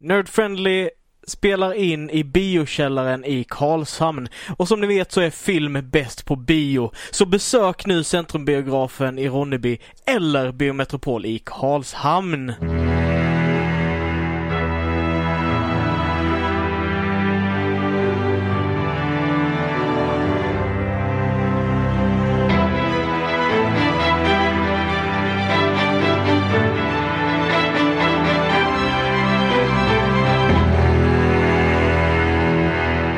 Nerdfriendly spelar in i biokällaren i Karlshamn. Och som ni vet så är film bäst på bio. Så besök nu Centrumbiografen i Ronneby eller Biometropol i Karlshamn.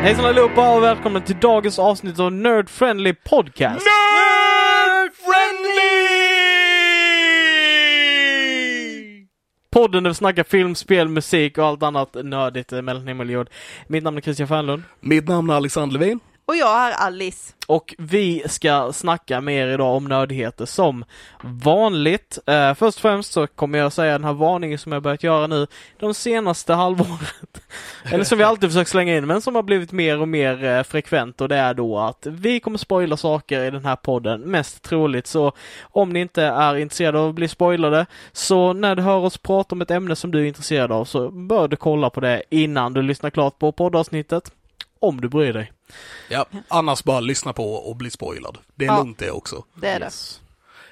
Hejsan allihopa och välkomna till dagens avsnitt av Nerd Friendly Podcast. Nerd friendly! Podden där vi snackar film, spel, musik och allt annat nördigt mellan himmel och jord. Mitt namn är Christian Fernlund. Mitt namn är Alexander Levin. Och jag är Alice. Och vi ska snacka med er idag om nördigheter som vanligt. Eh, först och främst så kommer jag säga den här varningen som jag börjat göra nu de senaste halvåret. Eller som vi alltid försökt slänga in men som har blivit mer och mer eh, frekvent och det är då att vi kommer spoila saker i den här podden mest troligt. Så om ni inte är intresserade av att bli spoilade så när du hör oss prata om ett ämne som du är intresserad av så bör du kolla på det innan du lyssnar klart på poddavsnittet. Om du bryr dig. Ja, annars bara lyssna på och bli spoilad. Det är Ja. lugnt det också. Det är Yes.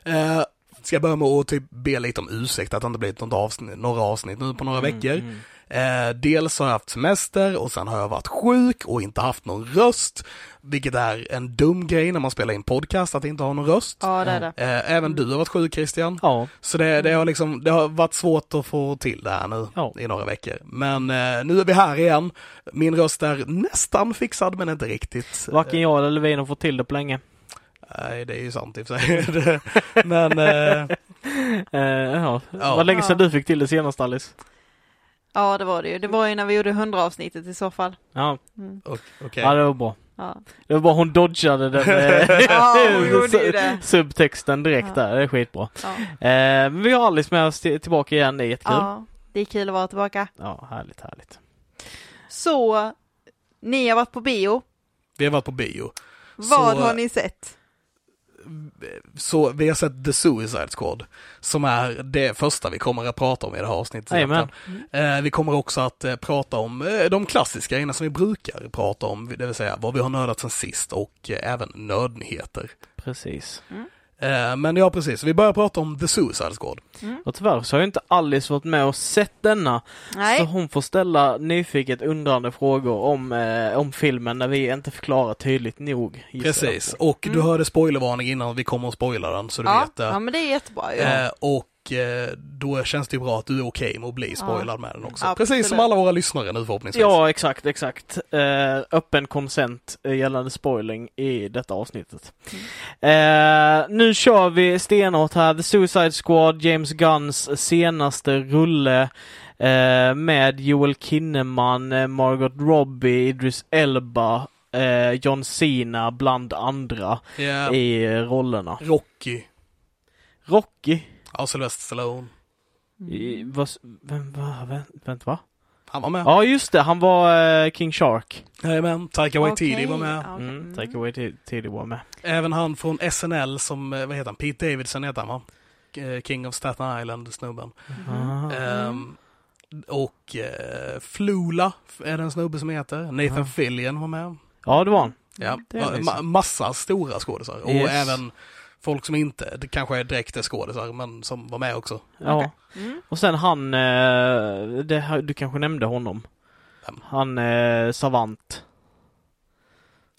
Eh, ska jag börja med att typ be lite om ursäkt att det inte blivit något avsnitt, några avsnitt nu på några veckor. mm. Eh, dels har jag haft semester och sen har jag varit sjuk och inte haft någon röst. Vilket är en dum grej när man spelar in podcast, att inte ha någon röst. Ja, det är det. Eh, även du har varit sjuk Christian. Ja, Så det, det, har liksom, det har varit svårt att få till det här nu Ja. i några veckor. Men eh, nu är vi här igen. Min röst är nästan fixad men inte riktigt. varken jag eller Levin har fått till det på länge. Nej, det är ju sant i och för sig. Men eh, Eh, ja. Ja. Vad länge sedan du fick till det senast Alice? Ja, det var det ju. Det var ju när vi gjorde 100 avsnittet i så fall. Ja, Mm. okej. ja det var bra. Ja. Det var bara hon dodgade den eh, Ja, hon gjorde ju det. subtexten direkt Ja. där. Det är skitbra. Ja. Eh, men vi har Alice med oss till, tillbaka igen. Det är jättekul. Ja. ja, det är kul att vara tillbaka. härligt, härligt. Så, ni har varit på bio. Vi har varit på bio. Vad Så- har ni sett? Så vi har sett The Suicide Squad. Som är det första vi kommer att prata om i det här avsnittet. Jajamän. Eh, vi kommer också att eh, prata om eh, de klassiska grejerna som vi brukar prata om. Det vill säga vad vi har nördat sen sist och eh, även nördnyheter. Precis. Eh, men ja, precis. Vi börjar prata om The Suicide Squad. Och tyvärr så har ju inte Alice varit med och sett denna. Så Nej, hon får ställa nyfiket undrande frågor om, eh, om filmen när vi inte förklarar tydligt nog. Precis. Och du hörde spoilervarning innan vi kommer att spoila den, så du ja, vet det. ja, men det är jättebra ju. Eh, och eh, då känns det ju bra att du är okej med att bli spoilad med den också. Absolut. Precis som alla våra lyssnare nu förhoppningsvis. Ja, exakt, exakt. Eh, öppen konsent eh, gällande spoiling i detta avsnittet. Eh, nu kör vi stenhårt här. The Suicide Squad, James Gunns senaste rulle eh, med Joel Kinnaman, eh, Margot Robbie, Idris Elba, John Cena bland andra Ja. i rollerna. Rocky. Rocky? Ja, Sylvester Stallone. I, vad, vem, va, vem, vänta va? Han var med. Ja just det, han var eh, King Shark. Jajamän. Taika Waititi Okej, var med. ja, okej. Mm, Taika Waititi var med. Även han från SNL som, eh, vad heter han, Pete Davidson heter han va? Eh, King of Staten Island, snubben. Ah. Ehm, och eh, Flula är det en snubbe som heter. Nathan Ja. Fillion var med. Ja, det var han. Ja, massa stora skådisar. Och även folk som inte, det kanske är direkt är skådisar, men som var med också. Ja. Okej. Mm. Och sen han, eh, det, du kanske nämnde honom. Vem? Han eh, Savant.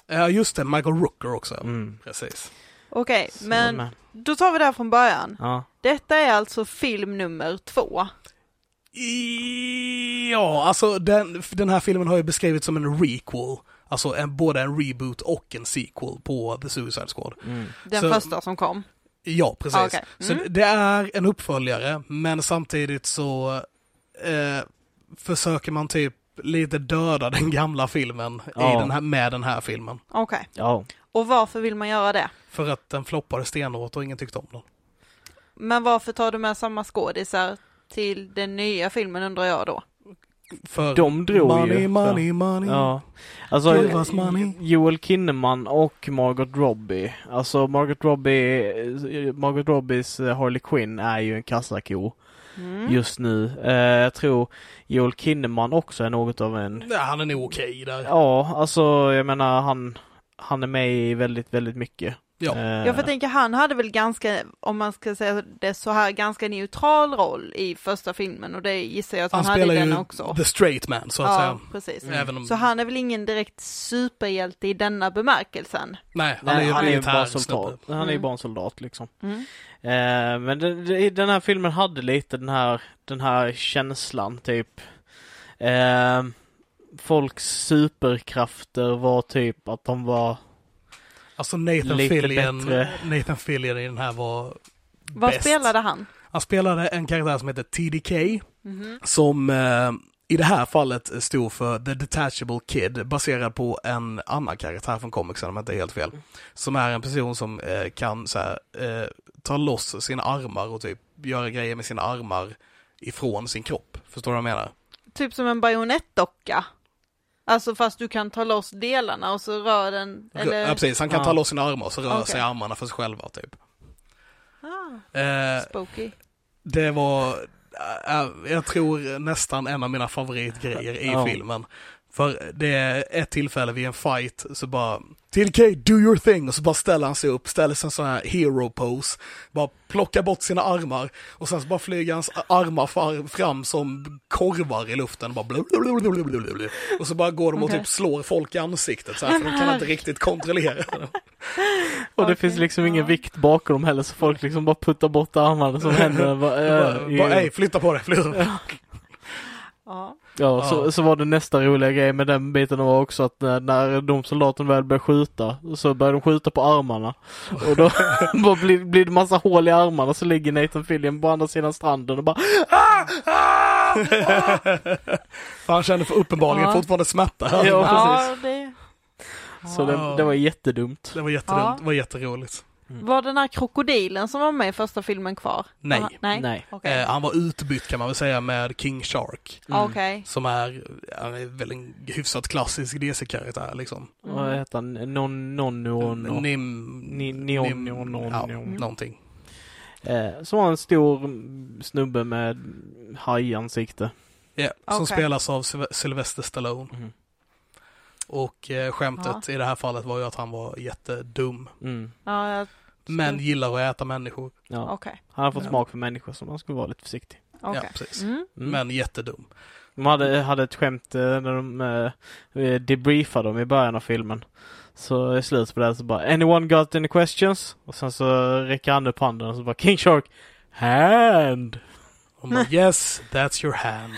Ja, just det, Michael Rooker också. Mm. Precis. Okej, Så men då tar vi det här från början. Ja. Detta är alltså film nummer två. I- Ja, alltså den, den här filmen har ju beskrivits som en requel. Alltså en, både en reboot och en sequel på The Suicide Squad. Mm. Den Så- första som kom. Ja, precis. Ah. Så Mm. det är en uppföljare, men samtidigt så eh, försöker man typ lite döda den gamla filmen Ja. i den här, med den här filmen. Okej. Ja. Och varför vill man göra det? För att den floppade stenhårt och ingen tyckte om den. Men varför tar du med samma skådisar till den nya filmen undrar jag då? För De drog money, ju. money, money. Ja. Alltså, money. Joel Kinnaman och Margot Robbie. Alltså Margot Robbie, Margot Robbies eh, Harley Quinn är ju en kassako. Mm. just nu. Eh, jag tror Joel Kinnaman också är något av en Ja, han är nog okej där. Ja, alltså jag menar han, han är med i väldigt, väldigt mycket. Ja. Eh, Jag får tänka, han hade väl ganska, om man ska säga det så här, ganska neutral roll i första filmen och det gissar jag att han, Han hade i spelar den ju också. the straight man, så att Ja, säga. precis. Även om, Så han är väl ingen direkt superhjälte i denna bemärkelsen? nej, han är ju han en är ju bara soldat. Han är ju Mm. bara en soldat liksom. Mm. Eh, men det, den här filmen hade lite den här, den här känslan typ. Eh, folks superkrafter var typ att de var Alltså Nathan Lite Fillion, bättre. Nathan Fillion i den här var Vad bäst. spelade han? Han spelade en karaktär som heter TDK, Mhm. som eh, i det här fallet stod för The Detachable Kid, baserad på en annan karaktär från comicsen om jag inte är helt fel. Som är en person som eh, kan så här, eh, ta loss sina armar och typ göra grejer med sina armar ifrån sin kropp. Förstår du vad jag menar? Typ som en bajonettdocka. Alltså fast du kan ta loss delarna och så rör den, eller? Ja, precis. Han kan Ja. ta loss sina armar och så rör Okej. sig armarna för sig själva typ. Ah, Eh, spooky. det var, äh, jag tror nästan en av mina favoritgrejer i Ja. filmen. För det är ett tillfälle vid en fight så bara TDK, do your thing! Och så bara ställer han sig upp, ställer sig en sån här hero pose, bara plockar bort sina armar och sen så bara flyger hans armar fram som korvar i luften. Bara blu, blu, blu. Och så bara går de och Okej. typ slår folk i ansiktet så här, för de kan inte riktigt kontrollera det. Och det Okej, finns liksom ingen vikt bakom dem heller så folk liksom bara puttar bort armarna som händer. Bara, eh, Bara, bara, "Ey, flytta på dig, flytta. Ja. Ja, så, Ja. så var det nästa roliga grej med den biten var också att när, när de soldaterna väl började skjuta så började de skjuta på armarna. Och då bara blir, blir det massa hål i armarna så ligger Nathan Fillion på andra sidan stranden och bara Ah! Ah! För han känner för uppenbarligen Ja. fortfarande smärta. Ja. Ja, det... Så det, det var jättedumt. Det var jättedumt, Ja. det var jätteroligt. Var den här krokodilen som var med i första filmen kvar? Nej. Aha, nej. Nej. Okej. Eh, han var utbytt kan man väl säga med King Shark. Mm. Okej. Som är, han är väl en hyfsat klassisk DC-karaktär liksom. Vad heter han? Non, non, non, non. Nim... Nim- neon, neon, ja, någonting. Eh, som var en stor snubbe med hajansikte. Ja, som Okej. spelas av Syl- Sylvester Stallone. Mm. Och eh, skämtet i det här fallet var ju att han var jättedum. Mm. Ja, jag... Men gillar att äta människor. Ja. Okej. Han har fått Ja. smak för människor så man skulle vara lite försiktig. Okej. Ja, precis. Mm. Mm. Men jättedum. De hade, hade ett skämt eh, när de eh, debriefade dem i början av filmen. Så i slutet på det så bara Anyone got any questions? Och sen så räcker han upp handen och så bara King Shark Hand! Och man, yes, that's your hand.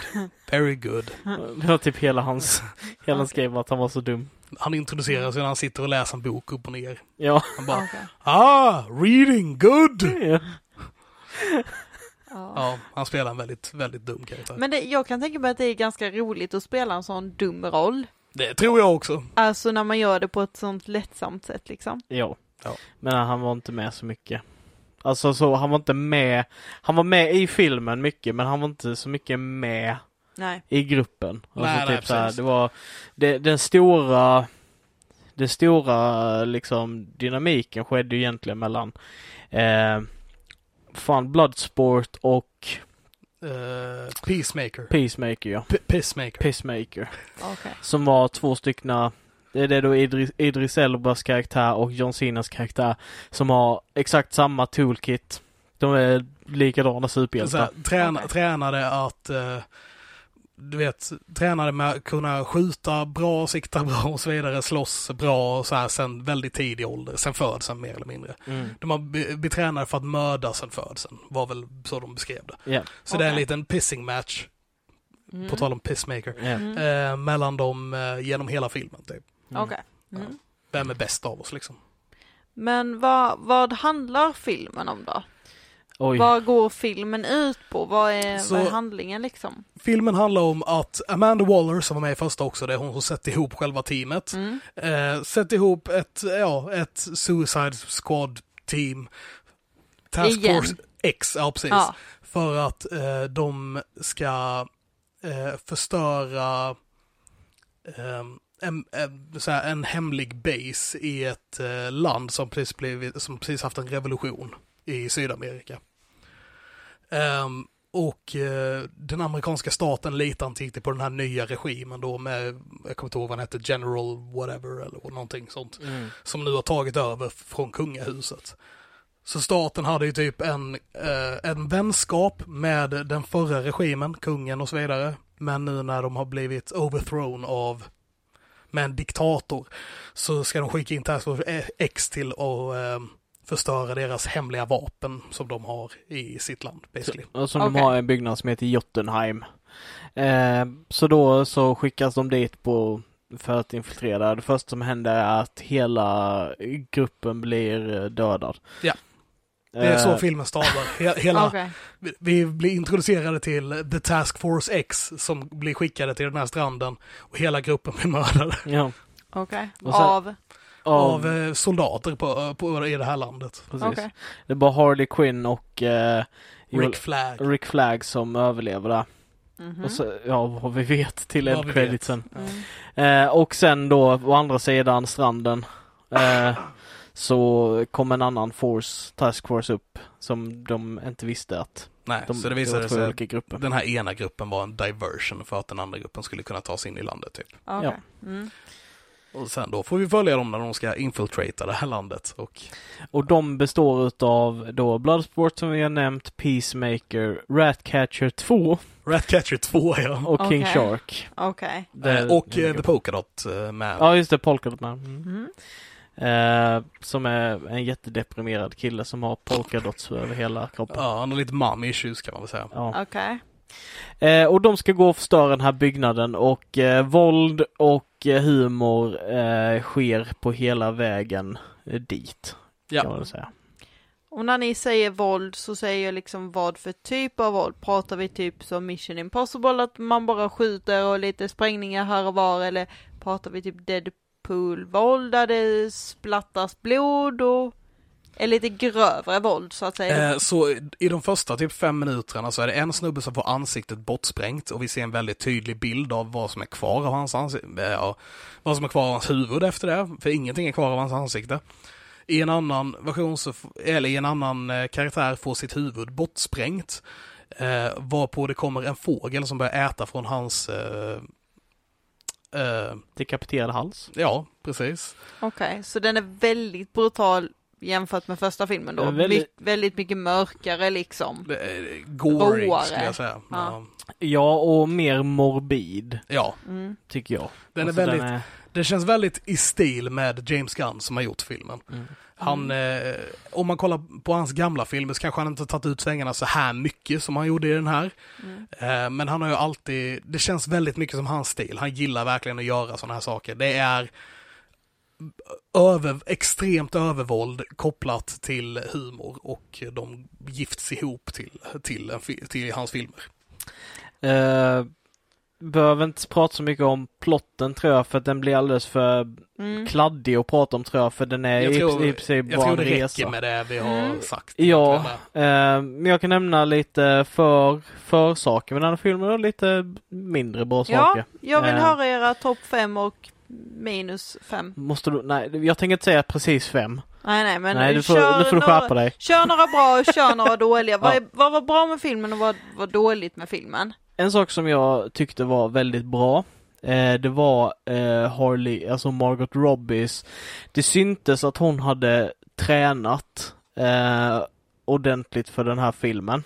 Very good. Det var typ hela hans, hela hans grej var att han var så dum. Han introducerar sig när han sitter och läser en bok upp och ner. Ja. Han bara, Okej. ah, reading, good! ja. Ja. Ja, han spelar en väldigt, väldigt dum karaktär. Men det, jag kan tänka mig att det är ganska roligt att spela en sån dum roll. Det tror jag också. Alltså när man gör det på ett sånt lättsamt sätt liksom. Ja. Ja. Men han var inte med så mycket. Alltså så, han var inte med. Han var med i filmen mycket men han var inte så mycket med Nej. i gruppen. Alltså Nej, nej, typ så här, det var det, den stora den stora liksom dynamiken skedde ju egentligen mellan eh, fan Bloodsport och Uh, Peacemaker. Peacemaker ja. P- Pissmaker. Peacemaker. Okej. Som var två styckna det är det då Idris, Idris Elbas karaktär och John Cenas karaktär som har exakt samma toolkit. De är likadana superhjältar. träna, Okej. Tränade att, eh, du vet, tränade med att kunna skjuta bra, sikta bra och så vidare, slåss bra och så här sen väldigt tidig ålder, sen födseln mer eller mindre. Mm. De har be- betränade för att mörda sen födseln, var väl så de beskrev det. Ja. Så det är en liten pissing match, Mm. på tal om pissmaker, ja. Mm. eh, mellan dem eh, genom hela filmen. Typ. Mm. Okej. Mm. Vem är bäst av oss liksom? Men vad, vad handlar filmen om då? Oj. Vad går filmen ut på? Vad är, Så- vad är handlingen liksom? Filmen handlar om att Amanda Waller, som var med i första också, det är hon som sätter ihop själva teamet. Mm. Eh, sätter ihop ett, ja, ett Suicide Squad-team. Task Igen. Force X, ja precis. Ja. För att eh, de ska eh, förstöra eh, en, en, här, en hemlig base i ett eh, land som precis, blivit, som precis haft en revolution i Sydamerika. Ehm, och eh, den amerikanska staten litar inte riktigt på den här nya regimen då med, jag kommer inte ihåg vad han hette, General whatever eller någonting sånt. Mm. Som nu har tagit över från kungahuset. Så staten hade ju typ en, eh, en vänskap med den förra regimen, kungen och så vidare. Men nu när de har blivit overthrown av med en diktator så ska de skicka in Task Force X till att eh, förstöra deras hemliga vapen som de har i sitt land basically. Och som Okej. de har en byggnad som heter Jotunheim. Eh, så då så skickas de dit på för att infiltrera. Det första som händer är att hela gruppen blir eh, dödad. Ja. Det är så Eh, filmen startar. He- Hela, Okej. vi- blir introducerade till The Task Force X som blir skickade till den här stranden och hela gruppen blir mördade Ja, Okej. Och sen- Av? av eh, soldater på, på, i det här landet. precis. Okej. Det är bara Harley Quinn och eh, Rick Flag. Rick Flag som överlever där. Mhm. Och så, ja, vad vi vet till Vad end vi creditsen. Mm. Eh, och sen då på andra sidan stranden eh, så kom en annan force, task force upp som de inte visste att Nej, de, så det var visade två sig olika grupper. att den här ena gruppen var en diversion för att den andra gruppen skulle kunna ta sig in i landet typ. Okej. Mm. Och sen då får vi följa dem när de ska infiltrata det här landet och Och de består utav då Bloodsport som vi har nämnt, Peacemaker, Ratcatcher 2 Ratcatcher 2 ja. och King Okej. Shark. Okej. Det är- Eh, och det är eh, The Polka Dot eh, Man. Ja just det, Polka Dot Man. Mm. Mm. Eh, som är en jättedeprimerad kille som har polka dots över hela kroppen. Ja, han har lite mom issues kan man väl säga. Ja. Okej. Eh, och de ska gå och förstöra den här byggnaden och eh, våld och eh, humor eh, sker på hela vägen eh, dit. Kan man Ja, säga. Och när ni säger våld så säger jag liksom vad för typ av våld? Pratar vi typ som Mission Impossible att man bara skjuter och lite sprängningar här och var eller pratar vi typ Deadpool-våld där det splattas blod och lite grövre våld så att säga? eh, så i de första typ fem minuterna så är det en snubbe som får ansiktet bortsprängt och vi ser en väldigt tydlig bild av vad som är kvar av hans ansikte, ja, vad som är kvar av hans huvud efter det, för ingenting är kvar av hans ansikte. I en annan version, så, eller i en annan eh, karaktär får sitt huvud bortsprängt. Eh, varpå det kommer en fågel som börjar äta från hans eh, eh, Dekapiterad hals. Ja, precis. Okej, så den är väldigt brutal jämfört med första filmen då? Väldigt- Väldigt, väldigt mycket mörkare liksom. Råare. skulle jag säga. Ja. Ja, och mer morbid, Ja, Mm. tycker jag. den är Alltså, väldigt, är- det känns väldigt i stil med James Gunn som har gjort filmen. Mm. Han, eh, om man kollar på hans gamla filmer så kanske han inte tagit ut svängarna så här mycket som han gjorde i den här. Mm. Eh, men han har ju alltid, det känns väldigt mycket som hans stil. Han gillar verkligen att göra sådana här saker. Det är över, extremt övervåld kopplat till humor och de gifts ihop till, till, en, till hans filmer. Eh, behöver inte prata så mycket om plotten tror jag för att den blir alldeles för Mm. kladdig att prata om tror jag för den är Jag i, tror, i princip jag bara tror en det räcker resa. med det vi har Mm. sagt. Ja, eh, men jag kan nämna lite för, för saker med den här filmen och lite mindre bra Ja, saker. jag vill Eh. höra era topp fem och minus fem. Måste du, nej, jag tänker inte säga precis fem. Nej, nej, men nej, du får, kör, nu får du några, skärpa dig. kör några bra och kör några dåliga. Vad, är, vad var bra med filmen och vad var dåligt med filmen? En sak som jag tyckte var väldigt bra eh, det var eh, Harley, alltså Margot Robbies. Det syntes att hon hade tränat eh, ordentligt för den här filmen.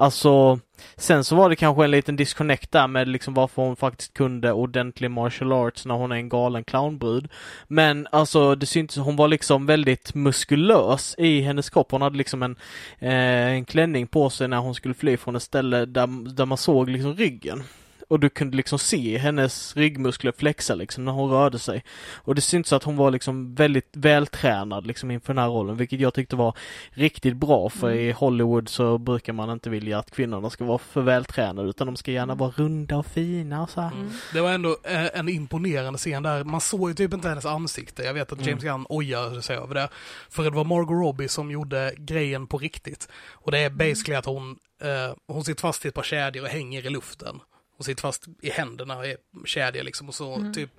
Alltså, sen så var det kanske en liten disconnect där med liksom varför hon faktiskt kunde ordentlig martial arts när hon är en galen clownbrud. Men alltså det syntes, hon var liksom väldigt muskulös i hennes kropp. Hon hade liksom en, eh, en klänning på sig när hon skulle fly från ett ställe där, där man såg liksom ryggen. Och du kunde liksom se hennes ryggmuskler flexa liksom när hon rörde sig. Och det syntes att hon var liksom väldigt vältränad liksom inför den här rollen, vilket jag tyckte var riktigt bra för i Hollywood så brukar man inte vilja att kvinnorna ska vara för vältränade utan de ska gärna vara runda och fina och så här. Mm. Det var ändå eh, en imponerande scen där. Man såg ju typ inte hennes ansikte. Jag vet att James Gunn ojade sig över det. För det var Margot Robbie som gjorde grejen på riktigt. Och det är basically att hon, eh, hon sitter fast i ett par kedjor och hänger i luften. Hon sitter fast i händerna i kedjor liksom och så Mm. typ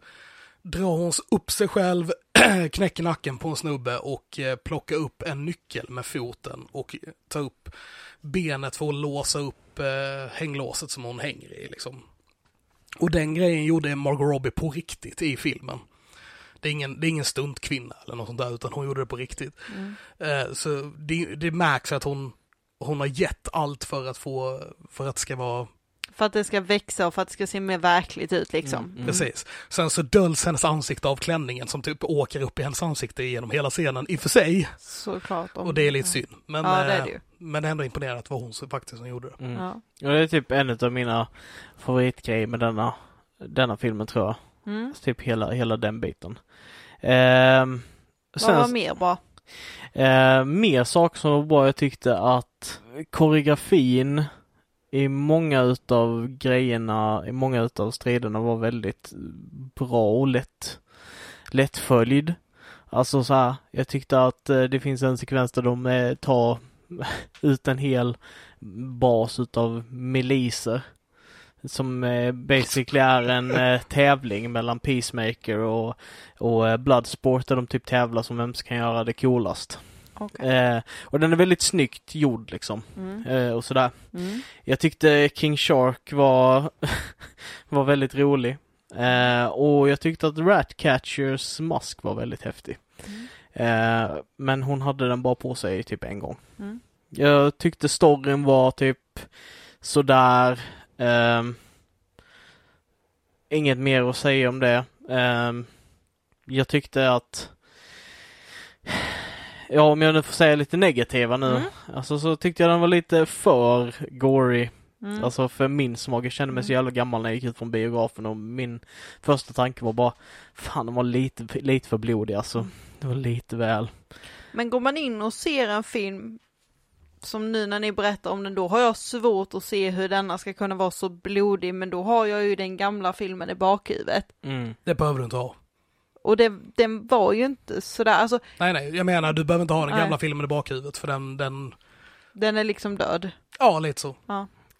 drar hon upp sig själv, knäcker nacken på en snubbe och eh, plockar upp en nyckel med foten och tar upp benet för att låsa upp eh, hänglåset som hon hänger i. Liksom. Och den grejen gjorde Margot Robbie på riktigt i filmen. Det är ingen, det är ingen stuntkvinna eller något sånt där, utan hon gjorde det på riktigt. Mm. Eh, så det, det märks att hon, hon har gett allt för att få, för att det ska vara För att det ska växa och för att det ska se mer verkligt ut liksom. Mm, mm. Precis. Sen så döljs hennes ansikte av klänningen som typ åker upp i hennes ansikte genom hela scenen i och för sig. Såklart. om- Och det är lite synd. Men, Ja, det är eh, det ju. men ändå imponerande att det var hon som faktiskt som gjorde det. Mm. Ja. Och det är typ en av mina favoritgrejer med denna, denna filmen tror jag. Mm. Typ hela, hela den biten. Ehm, Vad var mer bra? Eh, mer saker som var bra, jag tyckte att koreografin i många utav grejerna, i många utav striderna var väldigt bra och lätt, lättföljd. Alltså så här, jag tyckte att eh, det finns en sekvens där de eh, tar ut en hel bas utav miliser. Som eh, basically är en tävling mellan Peacemaker och, och Bloodsport där de typ tävlar som vem som kan göra det coolast. Okej. Eh, och den är väldigt snyggt gjord liksom. Mm. Eh, och sådär. Mm. Jag tyckte King Shark var, var väldigt rolig. Eh, och jag tyckte att Ratcatchers mask var väldigt häftig. Mm. Eh, men hon hade den bara på sig typ en gång. Mm. Jag tyckte storyn var typ sådär. ehm, inget mer att säga om det. Ehm, jag tyckte att Ja, om jag nu får säga lite negativa nu. Mm. Alltså så tyckte jag den var lite för gory. Mm. Alltså för min smak. Jag kände mig så Mm. jävla gammal när jag gick ut från biografen och min första tanke var bara Fan, den var lite, lite för blodig alltså. Mm. Det var lite väl. Men går man in och ser en film som nu när ni berättar om den, då har jag svårt att se hur denna ska kunna vara så blodig, men då har jag ju den gamla filmen i bakhuvudet. Mm. Det behöver du inte ha. Och det, den var ju inte sådär, alltså Nej, nej, jag menar du behöver inte ha den Nej. gamla filmen i bakhuvudet för den, den, den är liksom död. ja lite så. Eh,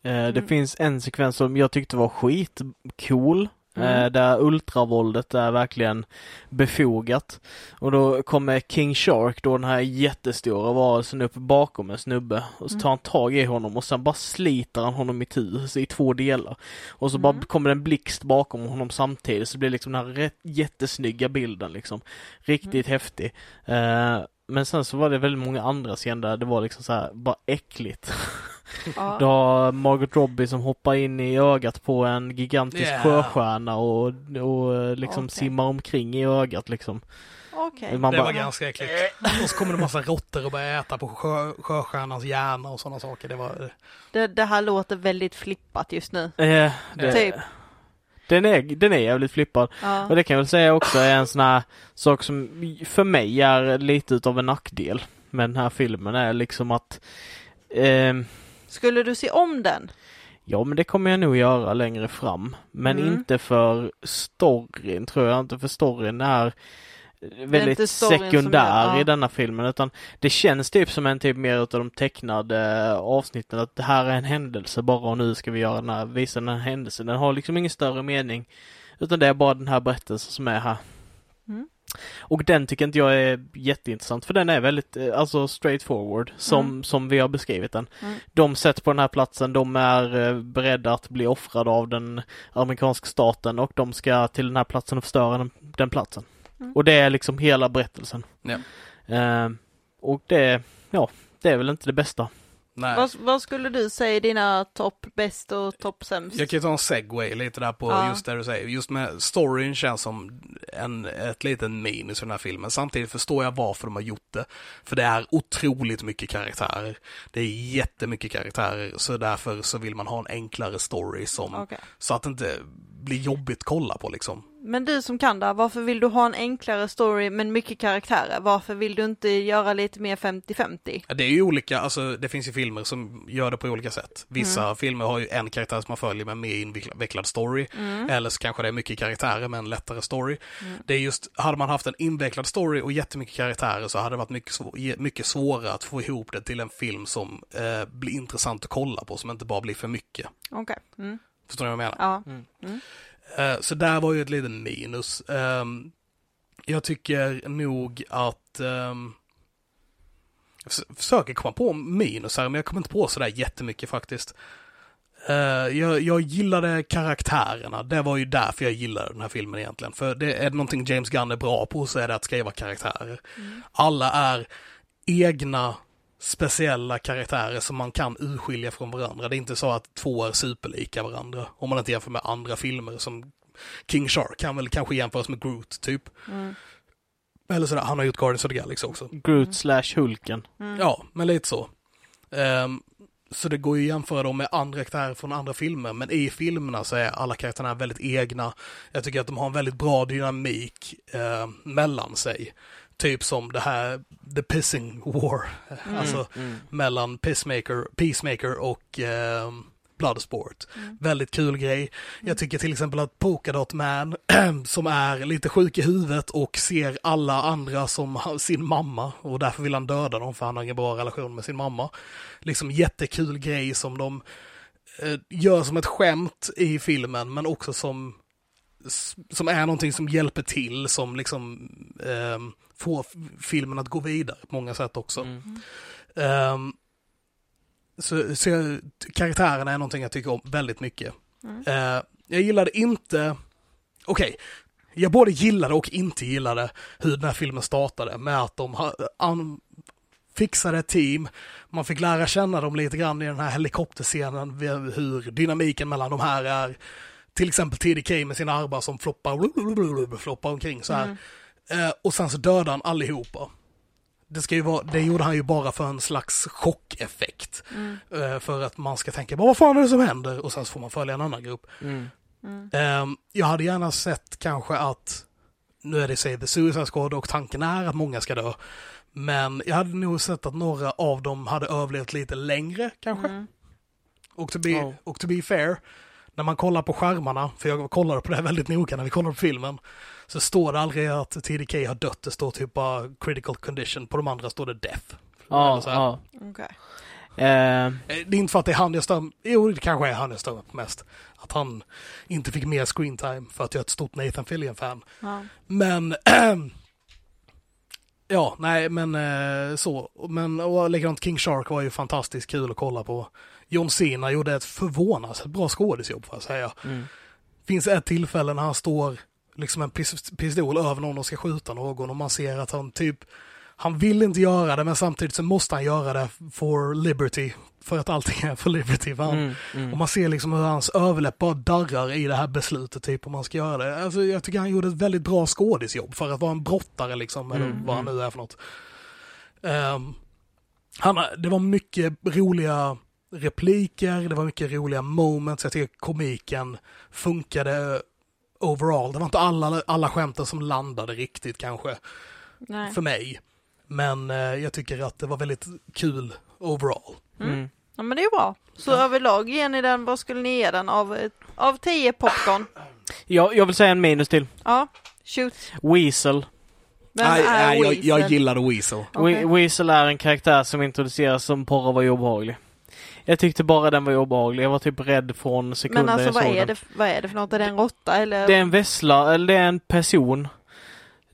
det Mm. finns en sekvens som jag tyckte var skitcool. Mm. Eh, där ultravåldet är verkligen befogat. Och då kommer King Shark, då den här jättestora varelsen upp bakom en snubbe. Och så tar han tag i honom och sen bara sliter han honom i tu, i två delar. Och så bara Mm. kommer det en blixt bakom honom samtidigt så det blir liksom den här rätt, jättesnygga bilden liksom. Riktigt häftig. Eh, men sen så var det väldigt många andra scener där det var liksom så här bara äckligt. Ja. Du har Margot Robbie som hoppar in i ögat på en gigantisk Yeah. sjöstjärna och, och eh, liksom Okej. simmar omkring i ögat liksom. Okej. Man det bara- var ganska äckligt. Och så kommer det massa råttor och börjar äta på sjö, sjöstjärnans hjärna och sådana saker. Det var, Det, det här låter väldigt flippat just nu. Eh, det, Typ. Den är, den är jävligt flippad. Ja. Och det kan jag väl säga också är en sån här sak som för mig är lite utav en nackdel med den här filmen är liksom att ehm, Skulle du se om den? Ja, men det kommer jag nog göra längre fram. Men Mm. inte för storyn, tror jag inte. För storyn är väldigt sekundär gör- ja. i denna filmen. Utan det känns typ som en typ mer utav de tecknade avsnitten. Att det här är en händelse bara och nu ska vi göra den här, visa den här händelsen. Den har liksom ingen större mening. Utan det är bara den här berättelsen som är här. Och den tycker inte jag är jätteintressant för den är väldigt, eh, alltså straightforward som, Mm. som vi har beskrivit den. Mm. De sätts på den här platsen, de är eh, beredda att bli offrade av den amerikanska staten och de ska till den här platsen och förstöra den, den platsen. Mm. Och det är liksom hela berättelsen. Ja. Eh, och det, ja, det är väl inte det bästa. Nej. Vad, vad skulle du säga är dina topp bäst och topp sämst? Jag kan ju ta en segway lite där på Ja. just det du säger. Just med storyn känns som en, ett liten minus i den här filmen. Samtidigt förstår jag varför de har gjort det. För det är otroligt mycket karaktärer. Det är jättemycket karaktärer. Så därför så vill man ha en enklare story som, Okej. så att det inte blir jobbigt att kolla på liksom. Men du som kan det, varför vill du ha en enklare story men mycket karaktärer? Varför vill du inte göra lite mer 50-50? Ja, Det är ju olika, alltså det finns ju filmer som gör det på olika sätt. Vissa filmer har ju en karaktär som man följer med mer invecklad story. Eller så kanske det är mycket karaktärer med en lättare story. Det är just, hade man haft en invecklad story och jättemycket karaktärer så hade det varit mycket, svår, mycket svårare att få ihop det till en film som eh, blir intressant att kolla på, som inte bara blir för mycket. Okej. Mm. Förstår ni vad jag menar? Ja. Eh, så där var ju ett litet minus. Ehm, jag tycker nog att ehm, jag förs- försöker komma på minus här, men jag kommer inte på sådär jättemycket faktiskt. Eh, jag, jag gillade karaktärerna, det var ju därför jag gillade den här filmen egentligen. För det är någonting James Gunn är bra på så är det att skriva karaktärer. Alla är egna speciella karaktärer som man kan urskilja från varandra. Det är inte så att två är superlika varandra. Om man inte jämför med andra filmer som King Shark kan väl kanske jämföras med Groot typ. Mm. Eller sådär, han har gjort Guardians of the Galaxy också. Groot slash Hulken. Mm. Ja, men lite så. Ehm, så det går ju att jämföra dem med andra karaktärer från andra filmer, men i filmerna så är alla karaktärerna väldigt egna. Jag tycker att de har en väldigt bra dynamik eh, mellan sig. Typ som det här The Pissing War, alltså Mm. mellan Peacemaker, Peacemaker och eh, Bloodsport. Mm. Väldigt kul grej. Jag tycker till exempel att Polkadot Man, som är lite sjuk i huvudet och ser alla andra som sin mamma och därför vill han döda dem för han har ingen bra relation med sin mamma. Liksom jättekul grej som de eh, gör som ett skämt i filmen men också som som är någonting som hjälper till, som liksom eh, får f- filmen att gå vidare på många sätt också. Mm. Ehm, så, så jag, karaktärerna är någonting jag tycker om väldigt mycket. Mm. Eh, jag gillade inte, okej, jag både gillade och inte gillade hur den här filmen startade med att de ha, an, fixade ett team, man fick lära känna dem lite grann i den här helikopterscenen, hur dynamiken mellan de här är, till exempel TDK med sina armar som floppar, floppar omkring så här. Mm. Eh, och sen så dödade han allihopa. Det, ska ju vara, det gjorde han ju bara för en slags chockeffekt. Mm. Eh, för att man ska tänka, vad fan är det som händer? Och sen så får man följa en annan grupp. Mm. Mm. Ehm, jag hade gärna sett kanske att, nu är det säg The Suicide Squad och tanken är att många ska dö. Men jag hade nog sett att några av dem hade överlevt lite längre kanske. Mm. Och to, be, Ja. och to be fair, när man kollar på skärmarna, för jag kollade på det här väldigt noga när vi kollade på filmen, så står det aldrig att TDK har dött, det står typ bara critical condition, på de andra står det death. Ja, Eller så här. ja. Okej. Eh, Eh, Det är inte för att det är han jag stör Jo, det kanske är han jag stör på mest. Att han inte fick mer screen time för att jag är ett stort Nathan Fillion-fan. Ja. Men... ja, nej, men eh, så. Men och likadant King Shark var ju fantastiskt kul att kolla på. John Cena gjorde ett förvånansvärt bra skådisjobb får jag säga. mm. Finns ett tillfälle när han står liksom en pis- pistol över någon och ska skjuta någon och man ser att han typ han vill inte göra det men samtidigt så måste han göra det for liberty. För att allting är for liberty för han. Mm. Mm. Och man ser liksom hur hans överläpp bara darrar i det här beslutet typ om man ska göra det. Alltså jag tycker han gjorde ett väldigt bra skådisjobb för att vara en brottare liksom, eller Mm, vad han mm. nu är för något. Ehm, han, det var mycket roliga repliker, det var mycket roliga moments, jag tycker komiken funkade overall. Det var inte alla, alla skämten som landade riktigt kanske, Nej. för mig. Men eh, jag tycker att det var väldigt kul overall. Mm. Mm. Ja men det är bra. Så Ja. överlag ger ni den, vad skulle ni ge den av, ett- av 10 popcorn? Jag, jag vill säga en minus till. Ja, shoot. Weasel. Vem Nej, är nej, jag, Weasel? jag gillade Weasel. Okej. We- Weasel är en karaktär som introduceras som bara var obehaglig. Jag tyckte bara den var obehaglig. Jag var typ rädd från sekunden Men alltså jag vad är, den. det, vad är det för något? Är det en råtta eller? Det är en vessla, eller det är en person.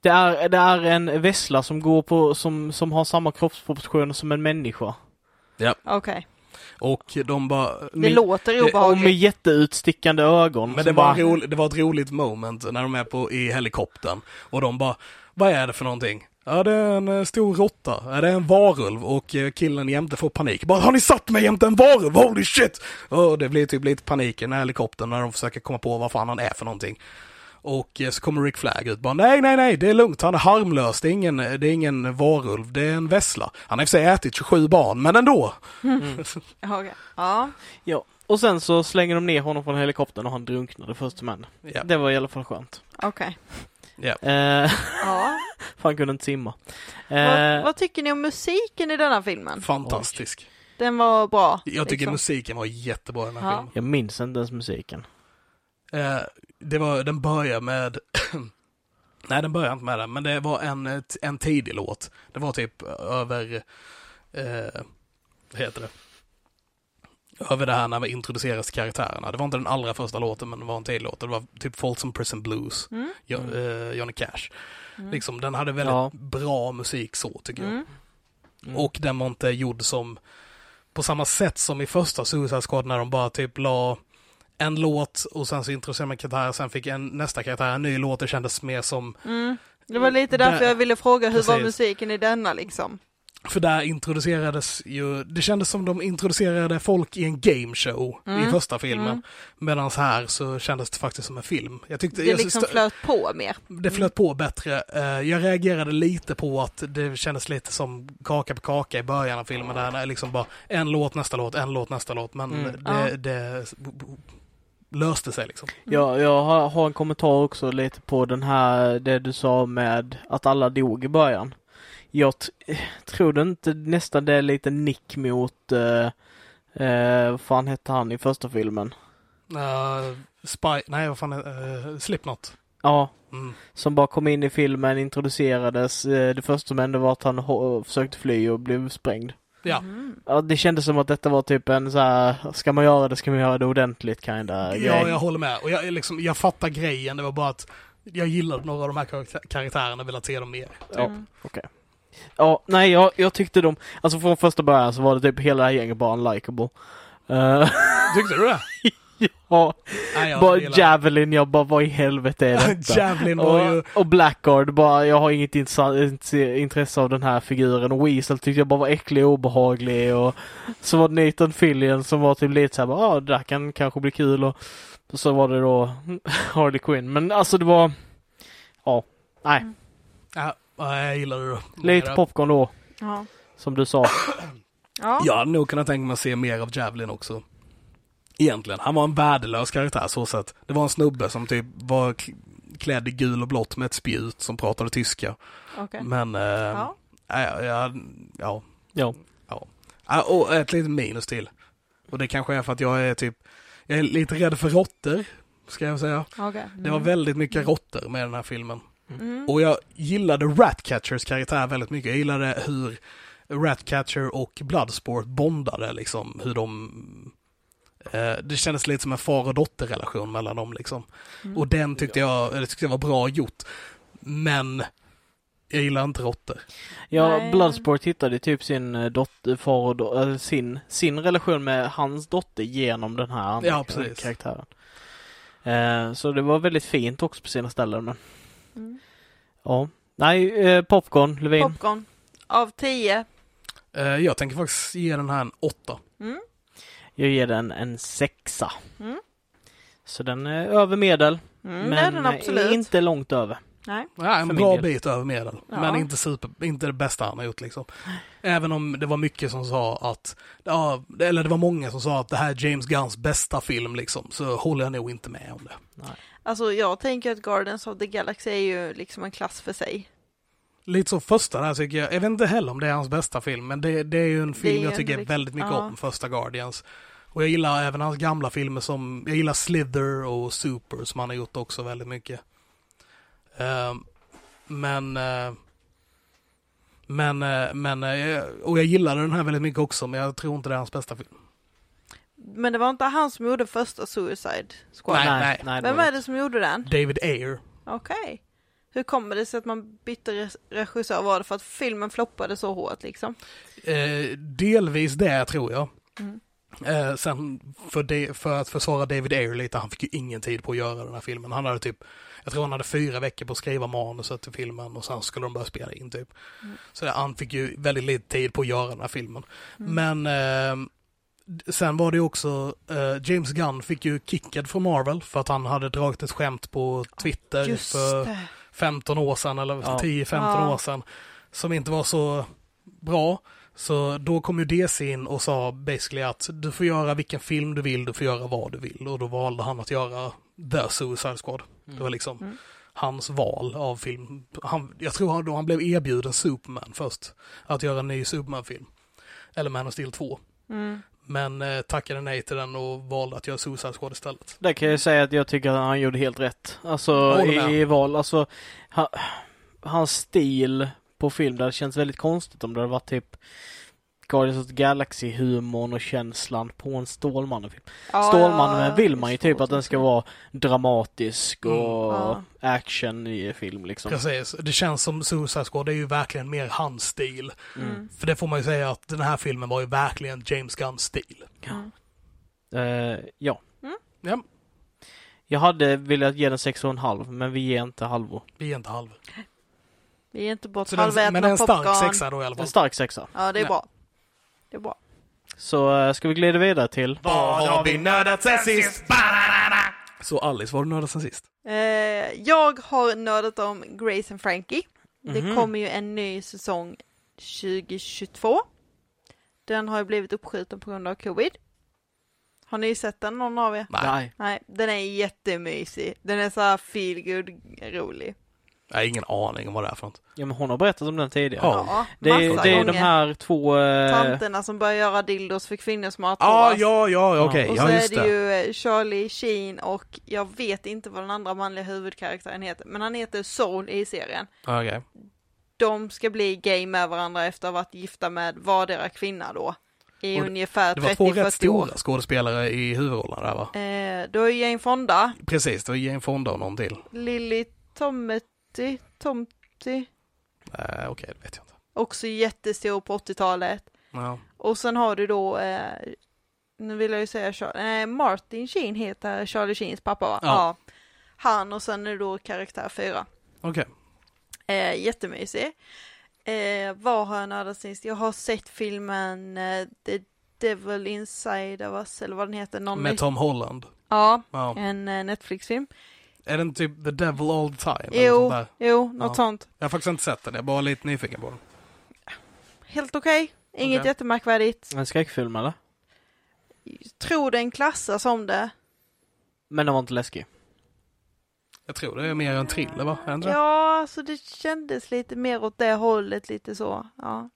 Det är, det är en vessla som går på, som, som har samma kroppsproportioner som en människa. Okej, Och de bara... det Med- låter Och med obehagligt. jätteutstickande ögon. Men det var, bara, rolig, det var ett roligt moment när de är på, i helikoptern och de bara, vad är det för någonting? Ja, det är en eh, stor råtta. Ja, det är en varulv och eh, killen jämte får panik. Bara, har ni satt mig jämte en varulv? Holy shit! Och det blir typ lite panik i den här helikoptern när de försöker komma på vad fan han är för någonting. Och eh, så kommer Rick Flag ut bara, nej, nej, nej, det är lugnt, han är harmlös, det är ingen, det är ingen varulv, det är en vessla. Han har i och för sig ätit 27 barn, men ändå. Ja, okej. Ja, Ja. Och sen så slänger de ner honom från helikoptern och han drunknade först men. Ja. Det var i alla fall skönt. okej. Ja. Eh, Ja. för han kunde inte simma. Vad, Eh, vad tycker ni om musiken i denna filmen? Fantastisk. Den var bra. Jag tycker liksom. musiken var jättebra i den här Ja. filmen. jag minns inte ens musiken. Eh, det var, den börjar med, nej den börjar inte med den, men det var en, en tidig låt. Det var typ över, eh, vad heter det? Över det här när vi introduceras karaktärerna. Det var inte den allra första låten, men det var en till låt. Det var typ Folsom Prison Blues, Mm. jo, Mm. eh, Johnny Cash. Mm. Liksom, den hade väldigt Ja. bra musik så, tycker jag. Mm. Mm. Och den var inte gjord som på samma sätt som i första Suicide Squad när de bara typ la en låt och sen så introducerade man karaktär, sen fick en, nästa karaktär en ny låt. Det kändes mer som, Mm. Det var lite därför Där- jag ville fråga hur var Precis. musiken i denna liksom? För där introducerades ju, det kändes som de introducerade folk i en gameshow i Mm. första filmen. Mm. Medan här så kändes det faktiskt som en film. Jag tyckte, Det jag, liksom flöt på mer. det flöt på bättre. Eh, Jag reagerade lite på att det kändes lite som kaka på kaka i början av filmen. Där det är liksom bara en låt, nästa låt, en låt, nästa låt. Men Mm. det, Ja. det löste sig liksom. Ja, jag har, har en kommentar också lite på den här, det du sa med att alla dog i början. Jag tror du inte nästan det är lite nick mot, eh, eh, vad fan hette han i första filmen? Uh, Spy, nej vad fan är uh, Slipknot. Ja, Mm. som bara kom in i filmen, introducerades. Eh, det första som hände var att han försökte fly och blev sprängd. Ja. Mm. Ja, det kändes som att detta var typ en så här, ska man göra det ska man göra det ordentligt kinda ja, grej. jag håller med. Och jag, liksom, jag fattar grejen. Det var bara att jag gillade några av de här karaktär- karaktärerna och ville se dem mer. Ja. Mm. Ja, nej jag, jag tyckte de, alltså från första början så var det typ hela det här gänget bara unlikable. Uh, Tyckte du det? ja, Nej, jag bara Javelin, jag bara vad i helvete är detta? Javelin var ju... och, och Blackguard bara, jag har inget intresse, intresse av den här figuren och Weasel tyckte jag bara var äcklig och obehaglig och så var det Nathan Fillion som var typ lite såhär, ja ah, det här kan kanske bli kul och, och så var det då Harley Quinn men alltså det var, ja, nej, Ja, jag gillade det. lite Mer. popcorn då, Ja. som du sa. Ja. Jag hade nog kunnat tänka mig att se mer av Javelin också. Egentligen. Han var en värdelös karaktär så sett. Det var en snubbe som typ var klädd i gul och blått med ett spjut som pratade tyska. Okej. Men, eh, Ja. ja. Ja, ja, Ja. ja. Och ett litet minus till. Och det kanske är för att jag är typ, jag är lite rädd för råttor. Ska jag säga. Okej. Det var väldigt mycket råttor med den här filmen. Mm. Och jag gillade Ratcatchers karaktär väldigt mycket. Jag gillade hur Ratcatcher och Bloodsport bondade liksom. Hur de... Eh, det kändes lite som en far och dotterrelation mellan dem liksom. Mm. Och den tyckte jag, det tyckte jag var bra gjort. Men jag gillar inte råttor. Ja, Nej. Bloodsport hittade typ sin eh, dotter, far och do- äh, sin, sin relation med hans dotter genom den här andra Ja, karaktären. Eh, så det var väldigt fint också på sina ställen men Mm. ja. Nej, eh, popcorn, Levin. Popcorn. Av tio. Eh, jag tänker faktiskt ge den här en åtta. Mm. Jag ger den en sexa. Mm. Så den är över medel. Mm, men är den absolut. inte långt över. Nej. Ja, en För bra del. bit över medel. Ja. Men inte super, inte det bästa han har gjort liksom. Även om det var mycket som sa att, ja, eller det var många som sa att det här är James Gunns bästa film liksom, så håller jag nog inte med om det. Alltså jag tänker att Guardians of the Galaxy är ju liksom en klass för sig. Lite så första där tycker jag, jag vet inte heller om det är hans bästa film, men det, det är ju en film jag tycker liksom- väldigt mycket ja. om, första Guardians. Och jag gillar även hans gamla filmer som, jag gillar Slither och Super som han har gjort också väldigt mycket. Ehm, men, eh, men, eh, men, eh, och jag gillade den här väldigt mycket också, men jag tror inte det är hans bästa film. Men det var inte han som gjorde första Suicide Squad? Nej, nej, nej. Vem var är det som gjorde den? David Ayer. Okej. Hur kommer det sig att man bytte regissör? Var det för att filmen floppade så hårt liksom? Eh, delvis det tror jag. Mm. Eh, sen för, det, för att försvara David Ayer lite, han fick ju ingen tid på att göra den här filmen. Han hade typ, jag tror han hade fyra veckor på att skriva manuset till filmen och sen skulle de börja spela in typ. Mm. Så han fick ju väldigt lite tid på att göra den här filmen. Mm. Men eh, sen var det också, eh, James Gunn fick ju kickad från Marvel för att han hade dragit ett skämt på Twitter Just för det. 15 år sedan eller Ja. 10-15 Ja. år sedan som inte var så bra. Så då kom ju DC in och sa basically att du får göra vilken film du vill, du får göra vad du vill. Och då valde han att göra The Suicide Squad. Det var liksom Mm. hans val av film. Han, jag tror han, då han blev erbjuden Superman först. Att göra en ny Superman-film. Eller Man of Steel 2. Mm. Men eh, tackade nej till den och valde att göra Suicide Squad istället. Där kan jag säga att jag tycker att han gjorde helt rätt. Alltså i, i val, alltså ha, hans stil på film, det hade känts väldigt konstigt om det hade varit typ Guardians of the Galaxy-humorn och känslan på en Stålmannen-film. Ja, Stålmannen ja, vill man ju typ att den ska vara dramatisk och Mm. Ja. action i film liksom. Precis, det känns som Suicide Squad, det är ju verkligen mer hans stil. Mm. För det får man ju säga att den här filmen var ju verkligen James Gunns stil. Mm. Eh, ja. Ja, Jag hade velat ge den 6,5 men vi ger inte halvor. vi är inte halv. Vi är inte bort halvätna men det är en stark popcorn. sexa då i alla fall. En stark sexa. Ja, det är Ja. bra. Det är bra. Så eh, ska vi glida vidare till Vad har vi nördat sen sist? Så Alice, vad har du nördat sen sist? Eh, jag har nördat om Grace and Frankie. Det Mhm. kommer ju en ny säsong 2022. Den har ju blivit uppskjuten på grund av covid. Har ni sett den någon av er? Nej. Nej, den är jättemysig. Den är så här feel good rolig. Jag har ingen aning om vad det är för något. Ja men hon har berättat om den tidigare. Ja. Det är, det är de här två... eh, Tanterna som börjar göra dildos för kvinnor som har Ah, artros. ja, ja, okej, Och ja så är det ju eh, Charlie Sheen och jag vet inte vad den andra manliga huvudkaraktären heter, men han heter Soul i serien. Okej. De ska bli gay med varandra efter att ha varit gifta med vardera kvinna då. I Och det- ungefär Det var två rätt 30-40 år. stora skådespelare i huvudrollen där va? Eh, då är Jane Fonda, Precis, det var Jane Fonda och någon till. Lily Tomety, Tomty, Eh, okej, det vet jag inte. också jättestor på 80-talet. Ja. Och sen har du då, eh, nu vill jag ju säga, Char- eh, Martin Sheen heter Charlie Sheens pappa va? Ja. Han och sen är det då karaktär fyra. Okej. Eh, jättemysig. Eh, vad har jag nördat sist? Jag har sett filmen eh, The Devil Inside of Us, eller vad den heter. Någon Med Tom Holland. Ja, Ja. en eh, Netflix-film. Är den typ The Devil All The Time? eller Jo, sånt där? jo, något Ja. sånt. Jag har faktiskt inte sett den, jag är bara lite nyfiken på den. Helt okej. Inget Okej. jättemärkvärdigt. En skräckfilm eller? Tror den klassas som det. Men den var inte läskig. Jag tror det är mer en thriller va? Är det inte det? Ja, alltså det kändes lite mer åt det hållet, lite så. Ja.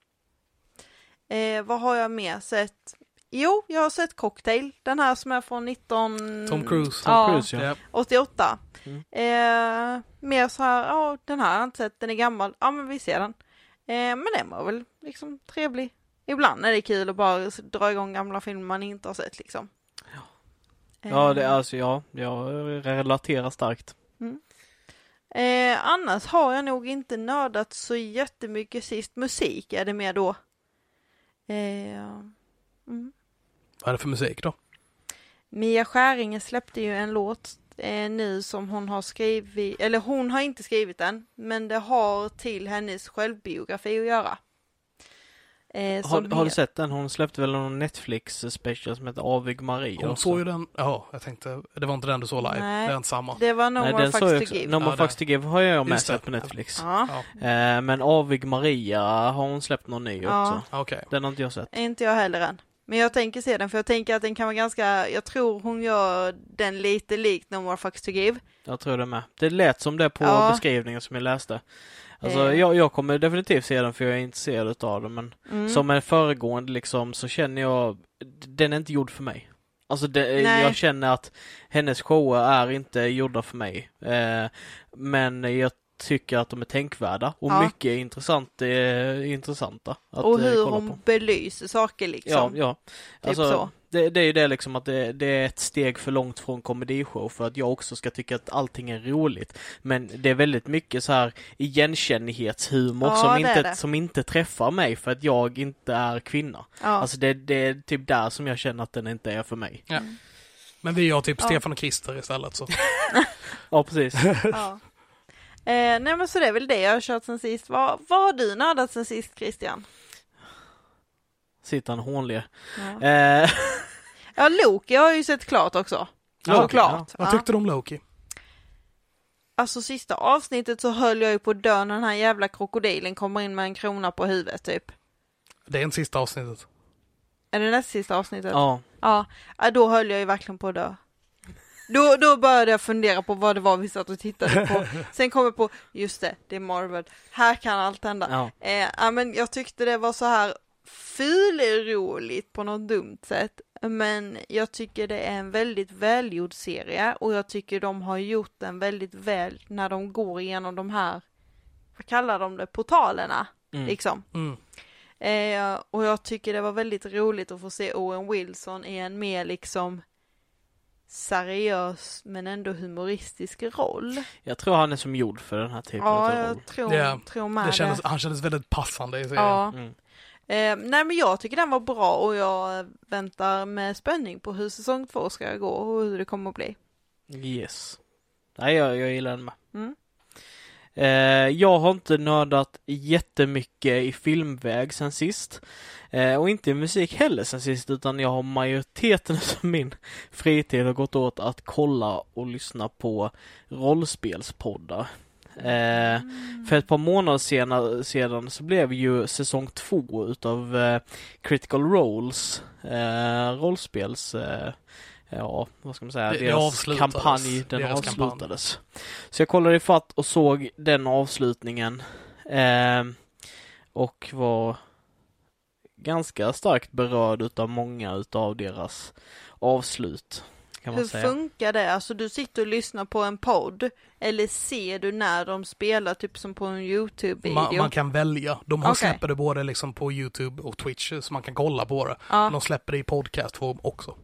Eh, vad har jag mer sett? Jo, jag har sett Cocktail, den här som är från 19... Tom Cruise. Tom ja, Cruise ja. Ja. 88. Mm. Eh, mer så här, ja den här har jag inte sett, den är gammal, ja men vi ser den. Eh, men den var väl liksom trevlig. Ibland är det kul att bara dra igång gamla filmer man inte har sett liksom. Ja, det, Eh, alltså ja, jag relaterar starkt. Eh, annars har jag nog inte nördat så jättemycket sist. Musik är det mer då. Eh, mm. Vad är det för musik då? Mia Skäringe släppte ju en låt eh, nu som hon har skrivit, eller hon har inte skrivit den, men det har till hennes självbiografi att göra. Eh, Har, har du sett den? Hon släppte väl någon Netflix special som heter Avig Maria Hon också. såg ju den, ja, jag tänkte, det var inte den du såg live, Nej. det är inte samma. Det var No Nej, More Facts to. Give. No More Ja, Facts to Give har jag med sett på Netflix. Ja, Ja, Eh, men Avig Maria har hon släppt någon ny Ja. också. okej. Den har inte jag sett. inte jag heller än. Men jag tänker se den, för jag tänker att den kan vara ganska, jag tror hon gör den lite likt No More Facts to Give. Jag tror det med. Det lät som det på Ja. beskrivningen som jag läste. Alltså Eh. jag, jag kommer definitivt se den för jag är intresserad av den men Mm. som en föregående liksom så känner jag den är inte gjord för mig. Alltså det, jag känner att hennes shower är inte gjorda för mig. Eh, men jag tycker att de är tänkvärda och Ja. mycket intressant, eh, intressanta att och eh, hur kolla hon på. belyser saker Ja, liksom. ja. Typ Alltså, så. Det, det är ju det liksom att det, det är ett steg för långt från komedishow för att jag också ska tycka att allting är roligt. Men det är väldigt mycket så här igenkänningshumor Ja, som, är inte, som inte träffar mig för att jag inte är kvinna. Ja. Alltså det, det är typ där som jag känner att den inte är för mig. Men vi har typ Ja. Stefan och Christer istället så. Ja, precis. Eh, nej men så det är väl det jag har kört sen sist. Vad, vad har du nördat sen sist Christian? Sitter han hånlig. Ja. Eh, ja Loki har jag ju sett klart också. Loki, Såklart. Vad Ja. tyckte du om Loki? Alltså sista avsnittet så höll jag ju på att dö när den här jävla krokodilen kommer in med en krona på huvudet typ. Det är en sista avsnittet. Är det näst sista avsnittet? ja. Ja, ja, då höll jag ju verkligen på att dö. Då, då började jag fundera på vad det var vi satt och tittade på. Sen kom jag på, just det, det är Marvel. Här kan allt hända. ja. Eh, men jag tyckte det var så här fulroligt på något dumt sätt. Men jag tycker det är en väldigt välgjord serie och jag tycker de har gjort den väldigt väl när de går igenom de här, vad kallar de det, portalerna Mm. liksom. Mm. Eh, och jag tycker det var väldigt roligt att få se Owen Wilson i en mer liksom seriös men ändå humoristisk roll. Jag tror han är som gjord för den här typen Ja, av roll. jag tror, Ja, tror med Det det. kändes, han kändes väldigt passande i serien. Ja. Mm. Eh, nej men jag tycker den var bra och jag väntar med spänning på hur säsong två ska gå och hur det kommer att bli. Yes. Nej, jag, jag gillar den med. Mm. Eh, jag har inte nördat jättemycket i filmväg sen sist. Eh, och inte i musik heller sen sist utan jag har majoriteten av min fritid har gått åt att kolla och lyssna på rollspelspoddar. Eh, för ett par månader sena, sedan så blev ju säsong två utav Critical Roles rollspels Ja, vad ska man säga? Det- det deras avslutades. kampanj, den Deras avslutades. Så jag kollade ifatt och såg den avslutningen. Eh, och var ganska starkt berörd utav många utav deras avslut. Kan man Hur säga. funkar det? Alltså du sitter och lyssnar på en podd eller ser du när de spelar typ som på en Youtube-video? Man, man kan välja. De har Okej. släpper det både liksom på YouTube och Twitch så man kan kolla på det. ja. De släpper det i podcastform också.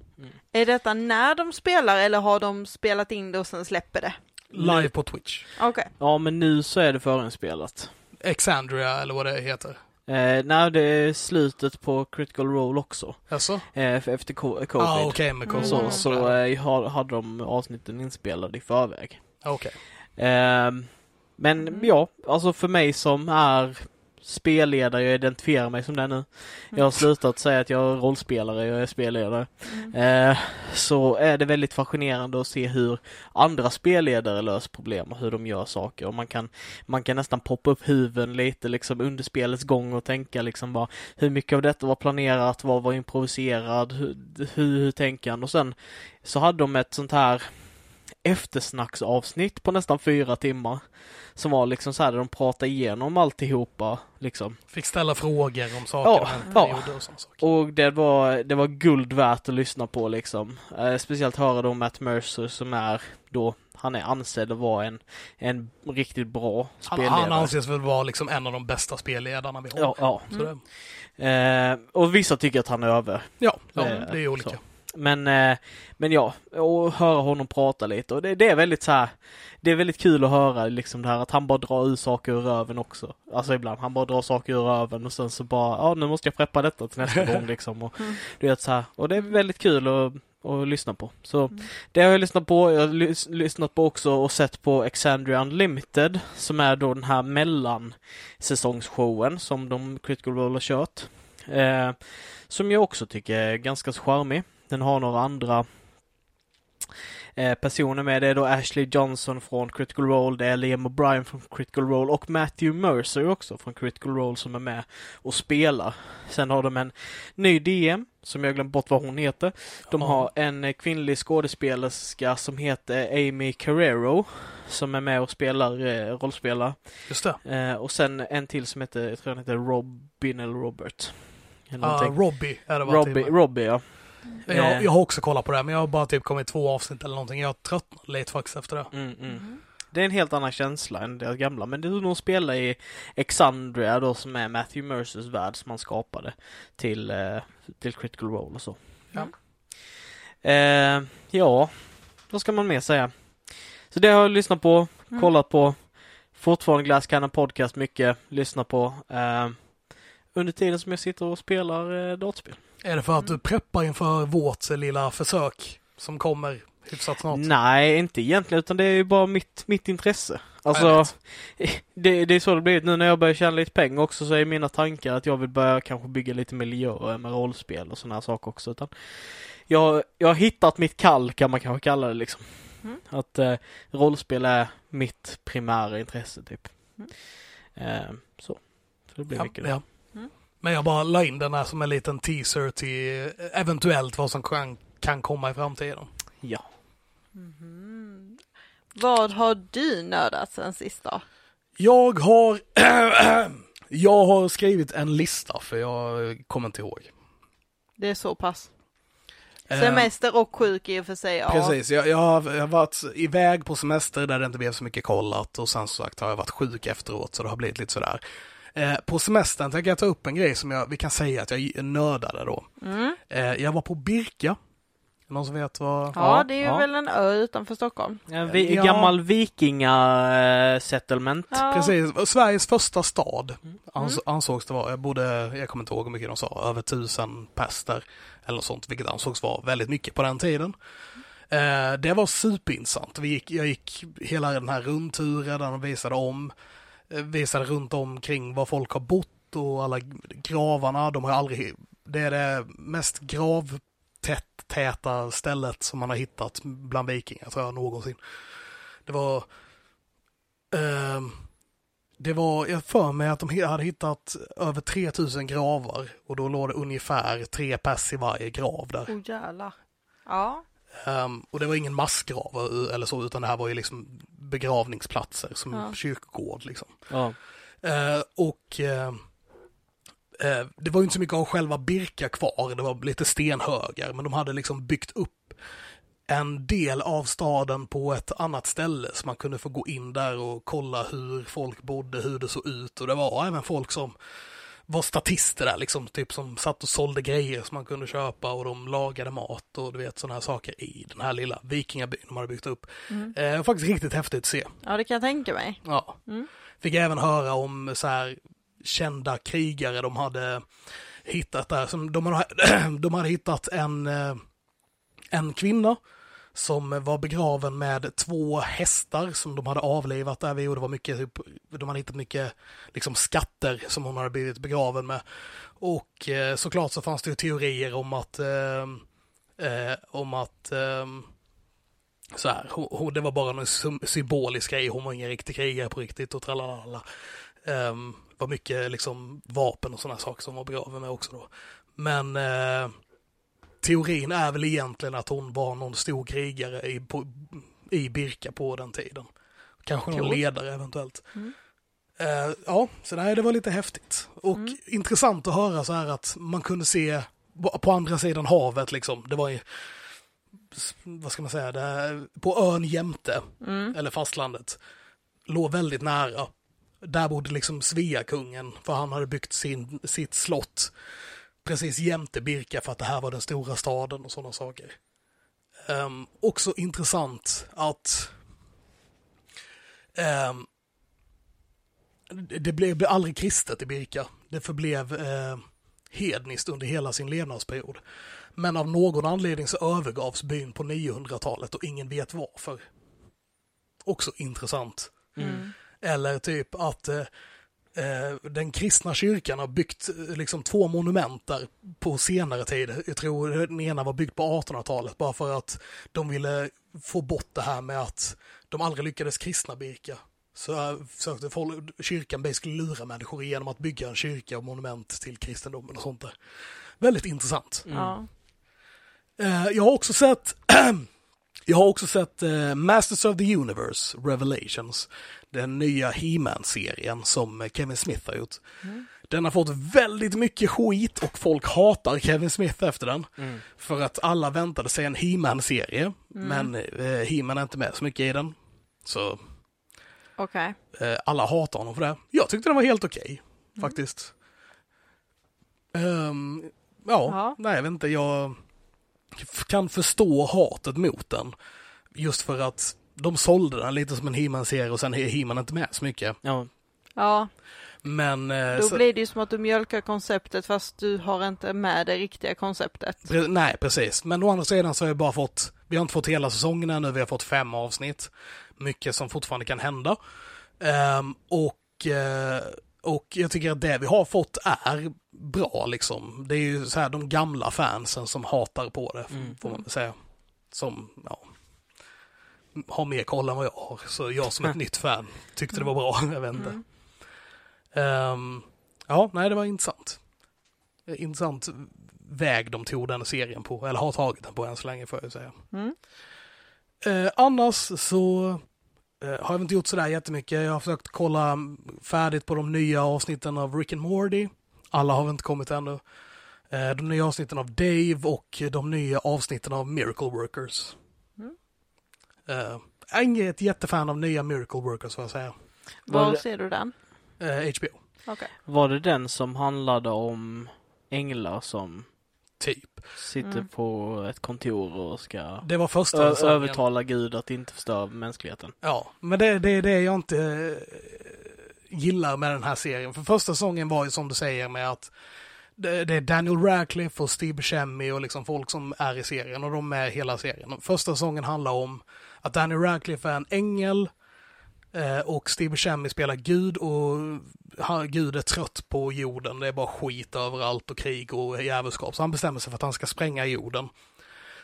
Är detta när de spelar eller har de spelat in det och sen släpper det? Live på Twitch. Okej. Ja, men nu så är det förinspelat. Exandria eller vad det heter. Eh, nej, det är slutet på Critical Role också. Alltså? Eh, efter co- covid. Ah, okej med Mm. Så, corona. så eh, har- hade de avsnitten inspelade i förväg. Okej. Ehm, men Mm. ja, alltså för mig som är spelledare, jag identifierar mig som det nu. Jag har slutat säga att jag är rollspelare, jag är spelledare. Mm. Eh, så är det väldigt fascinerande att se hur andra spelledare löser problem och hur de gör saker. Och man kan, man kan nästan poppa upp huven lite liksom under spelets gång och tänka liksom bara hur mycket av detta var planerat, vad var improviserad, hur, hur, hur tänker han? Och sen så hade de ett sånt här eftersnacksavsnitt på nästan fyra timmar. Som var liksom så här där de pratade igenom alltihopa liksom. Fick ställa frågor om saker Ja, ja. och sådana saker. Och det var, det var guld värt att lyssna på liksom. Eh, speciellt höra då Matt Mercer som är då, han är ansedd att vara en, en riktigt bra Han, spelledare. han anses väl vara liksom en av de bästa spelledarna vi har. Ja, ja. Det, Eh, och vissa tycker att han är över. ja, ja Eh, det är olika. så. Men, eh, men ja, och höra honom prata lite och det, det är väldigt så här. Det är väldigt kul att höra liksom det här att han bara drar ur saker ur röven också. Alltså ibland, han bara drar saker ur röven och sen så bara, ja nu måste jag preppa detta till nästa gång liksom. Och, Mm. du vet så här. Och det är väldigt kul att, att lyssna på. Så Mm. det har jag lyssnat på. Jag har lys- lyssnat på också och sett på Exandria Unlimited som är då den här mellansäsongsshowen som de Critical Role har kört. Eh, som jag också tycker är ganska charmig. Den har några andra eh, personer med. Det är då Ashley Johnson från Critical Role, det är Liam O'Brien från Critical Role och Matthew Mercer också från Critical Role som är med och spelar. Sen har de en ny DM, som jag glömt bort vad hon heter. De har en eh, kvinnlig skådespelerska som heter Amy Carrero som är med och spelar eh, rollspelar. Just det. Eh, och sen en till som heter, jag tror han heter Robin eller Robert. Eller Ja, någonting. Robbie är det? Robbie. Robbie ja. Eh. jag, jag har också kollat på det, här, men jag har bara typ kommit två avsnitt eller någonting. Jag tröttnade lite faktiskt efter det. Mm, mm. Mm. Det är en helt annan känsla än deras gamla, men det är hur de spelar i Exandria då som är Matthew Mercers värld som han skapade till, eh, till Critical Role och så. Ja. Eh, ja, vad ska man mer säga? Så det har jag lyssnat på, Mm. kollat på, fortfarande Glass Cannon Podcast mycket, lyssnat på. Eh, under tiden som jag sitter och spelar eh, dataspel. Är det för att du preppar inför vårt lilla försök som kommer hyfsat snart? Nej, inte egentligen, utan det är ju bara mitt, mitt intresse. Alltså, det, det är så det blivit nu när jag börjar tjäna lite pengar också så är mina tankar att jag vill börja kanske bygga lite miljöer med rollspel och sådana här saker också. Utan jag, jag har hittat mitt kall kan man kanske kalla det liksom. Mm. Att eh, rollspel är mitt primära intresse typ. Mm. Eh, så. så det blir Ja, mycket ja. Mm. Men jag bara la in den här som en liten teaser till eventuellt vad som kan, kan komma i framtiden. Ja. Mhm. Vad har du nördat sen sist då? Jag har Jag har skrivit en lista för jag kommer inte ihåg. Det är så pass. Eh, Semester och sjuk i och för sig, ja. Precis, jag, jag, har, jag har varit iväg på semester där det inte blev så mycket kollat och sen som sagt har jag varit sjuk efteråt så det har blivit lite sådär. Eh, på semestern tänker jag ta upp en grej som jag, vi kan säga att jag nördade då. Mm. Eh, jag var på Birka. Någon som vet vad? Ja, Ja, det är ju ja. väl en ö utanför Stockholm. En vi, Ja. gammal vikinga-settlement. Ja. Precis, Sveriges första stad Mm. ans- ansågs det vara. Jag bodde, jag kommer inte ihåg hur mycket de sa, över tusen pester eller sånt, vilket ansågs vara väldigt mycket på den tiden. Eh, det var superintressant. Vi gick, jag gick hela den här rundturen där de visade om, visade runt omkring var folk har bott och alla gravarna. De har aldrig, det är det mest gravtäta stället som man har hittat bland vikingar tror jag någonsin. Det var Eh, det var, jag för mig att de hade hittat över 3000 gravar och då låg det ungefär tre pers i varje grav där. Oh jävlar. Ja. Ehm, och det var ingen massgrav eller så, utan det här var ju liksom begravningsplatser som Ja. kyrkogård liksom. Ja. Eh, och eh, eh, det var ju inte så mycket av själva Birka kvar, det var lite stenhögar, men de hade liksom byggt upp en del av staden på ett annat ställe så man kunde få gå in där och kolla hur folk bodde, hur det såg ut och det var även folk som var statister där liksom, typ som satt och sålde grejer som man kunde köpa och de lagade mat och du vet sådana här saker i den här lilla vikingabyn de hade byggt upp. Mm. Eh, faktiskt riktigt häftigt att se. Ja, det kan jag tänka mig. Ja. Mm. Fick även höra om så här kända krigare de hade hittat där. Som de, hade, de hade hittat en, eh, en kvinna som var begraven med två hästar som de hade avlivat där vid och det var mycket, typ, de hade hittat mycket liksom skatter som hon hade blivit begraven med. Och eh, såklart så fanns det ju teorier om att eh, eh, om att eh, så här, hon, hon, det var bara en symbolisk grej, hon var ingen riktig krigare på riktigt och tralalala. Um, ehm, det var mycket liksom vapen och sådana saker som var begraven med också då. Men eh, teorin är väl egentligen att hon var någon stor krigare i, på, i Birka på den tiden. Kanske någon ledare eventuellt. Mm. Eh, ja, så nej, det var lite häftigt. Och Mm. intressant att höra så här att man kunde se på andra sidan havet liksom. Det var ju, vad ska man säga, det, på ön jämte, Mm. eller fastlandet, låg väldigt nära. Där bodde liksom Sveakungen, för han hade byggt sin, sitt slott precis jämte Birka för att det här var den stora staden och sådana saker. Ehm, också intressant att ehm, det blev aldrig kristet i Birka. Det förblev eh, hedniskt under hela sin levnadsperiod. Men av någon anledning så övergavs byn på 900-talet och ingen vet varför. Också intressant. Mm. Eller typ att eh, den kristna kyrkan har byggt eh, liksom två monument där på senare tid. Jag tror den ena var byggd på 1800-talet bara för att de ville få bort det här med att de aldrig lyckades kristna Birka. Så eh, försökte folk, kyrkan basically lura människor genom att bygga en kyrka och monument till kristendomen och sånt där. Väldigt intressant. Mm. Ja. Eh, jag har också sett Jag har också sett eh, Masters of the Universe Revelations. Den nya He-Man-serien som eh, Kevin Smith har gjort. Mm. Den har fått väldigt mycket skit och folk hatar Kevin Smith efter den. Mm. För att alla väntade sig en He-Man-serie. Mm. Men eh, He-Man är inte med så mycket i den. Så Okej. eh, alla hatar honom för det. Jag tyckte den var helt okej, Mm. faktiskt. Ehm, ja, Ja. nej jag vet inte, jag kan förstå hatet mot den. Just för att de sålde den lite som en He-Man-serie och sen är He-Man inte med så mycket. Ja. Ja, Men... eh, då så, blir det ju som att du mjölkar konceptet fast du har inte med det riktiga konceptet. pre- nej, precis. Men å andra sidan så har jag bara fått, vi har inte fått hela säsongen ännu, vi har fått fem avsnitt. Mycket som fortfarande kan hända. Ehm, och, eh, och jag tycker att det vi har fått är bra liksom. Det är ju så här de gamla fansen som hatar på det, Mm. får man väl säga. Som, ja, har mer koll än vad jag har. Så jag som ett nytt fan tyckte det var bra, jag vet inte. Mm. Ehm, ja, nej det var intressant. Intressant väg de tog den serien på, eller har tagit den på än så länge får jag säga. Mm. Eh, annars så har jag inte gjort sådär jättemycket. Jag har försökt kolla färdigt på de nya avsnitten av Rick and Morty. Alla har väl inte kommit ännu. Eh, de nya avsnitten av Dave och de nya avsnitten av Miracle Workers. Mm. Eh, jag är inget jättefan av nya Miracle Workers får jag säga. Var ser du den? Eh, HBO. Okej. Var det den som handlade om änglar som Typ. sitter Mm. på ett kontor och ska Det var första ö- övertala Gud att inte förstöra mänskligheten? Ja, men det, det är det jag inte eh, gillar med den här serien. För första säsongen var ju som du säger med att det, det är Daniel Radcliffe och Steve Buscemi och liksom folk som är i serien och de är hela serien. Första säsongen handlar om att Daniel Radcliffe är en ängel Eh, och Steve Buscemi spelar Gud och han, Gud är trött på jorden. Det är bara skit överallt och krig och djävulskap. Så han bestämmer sig för att han ska spränga jorden.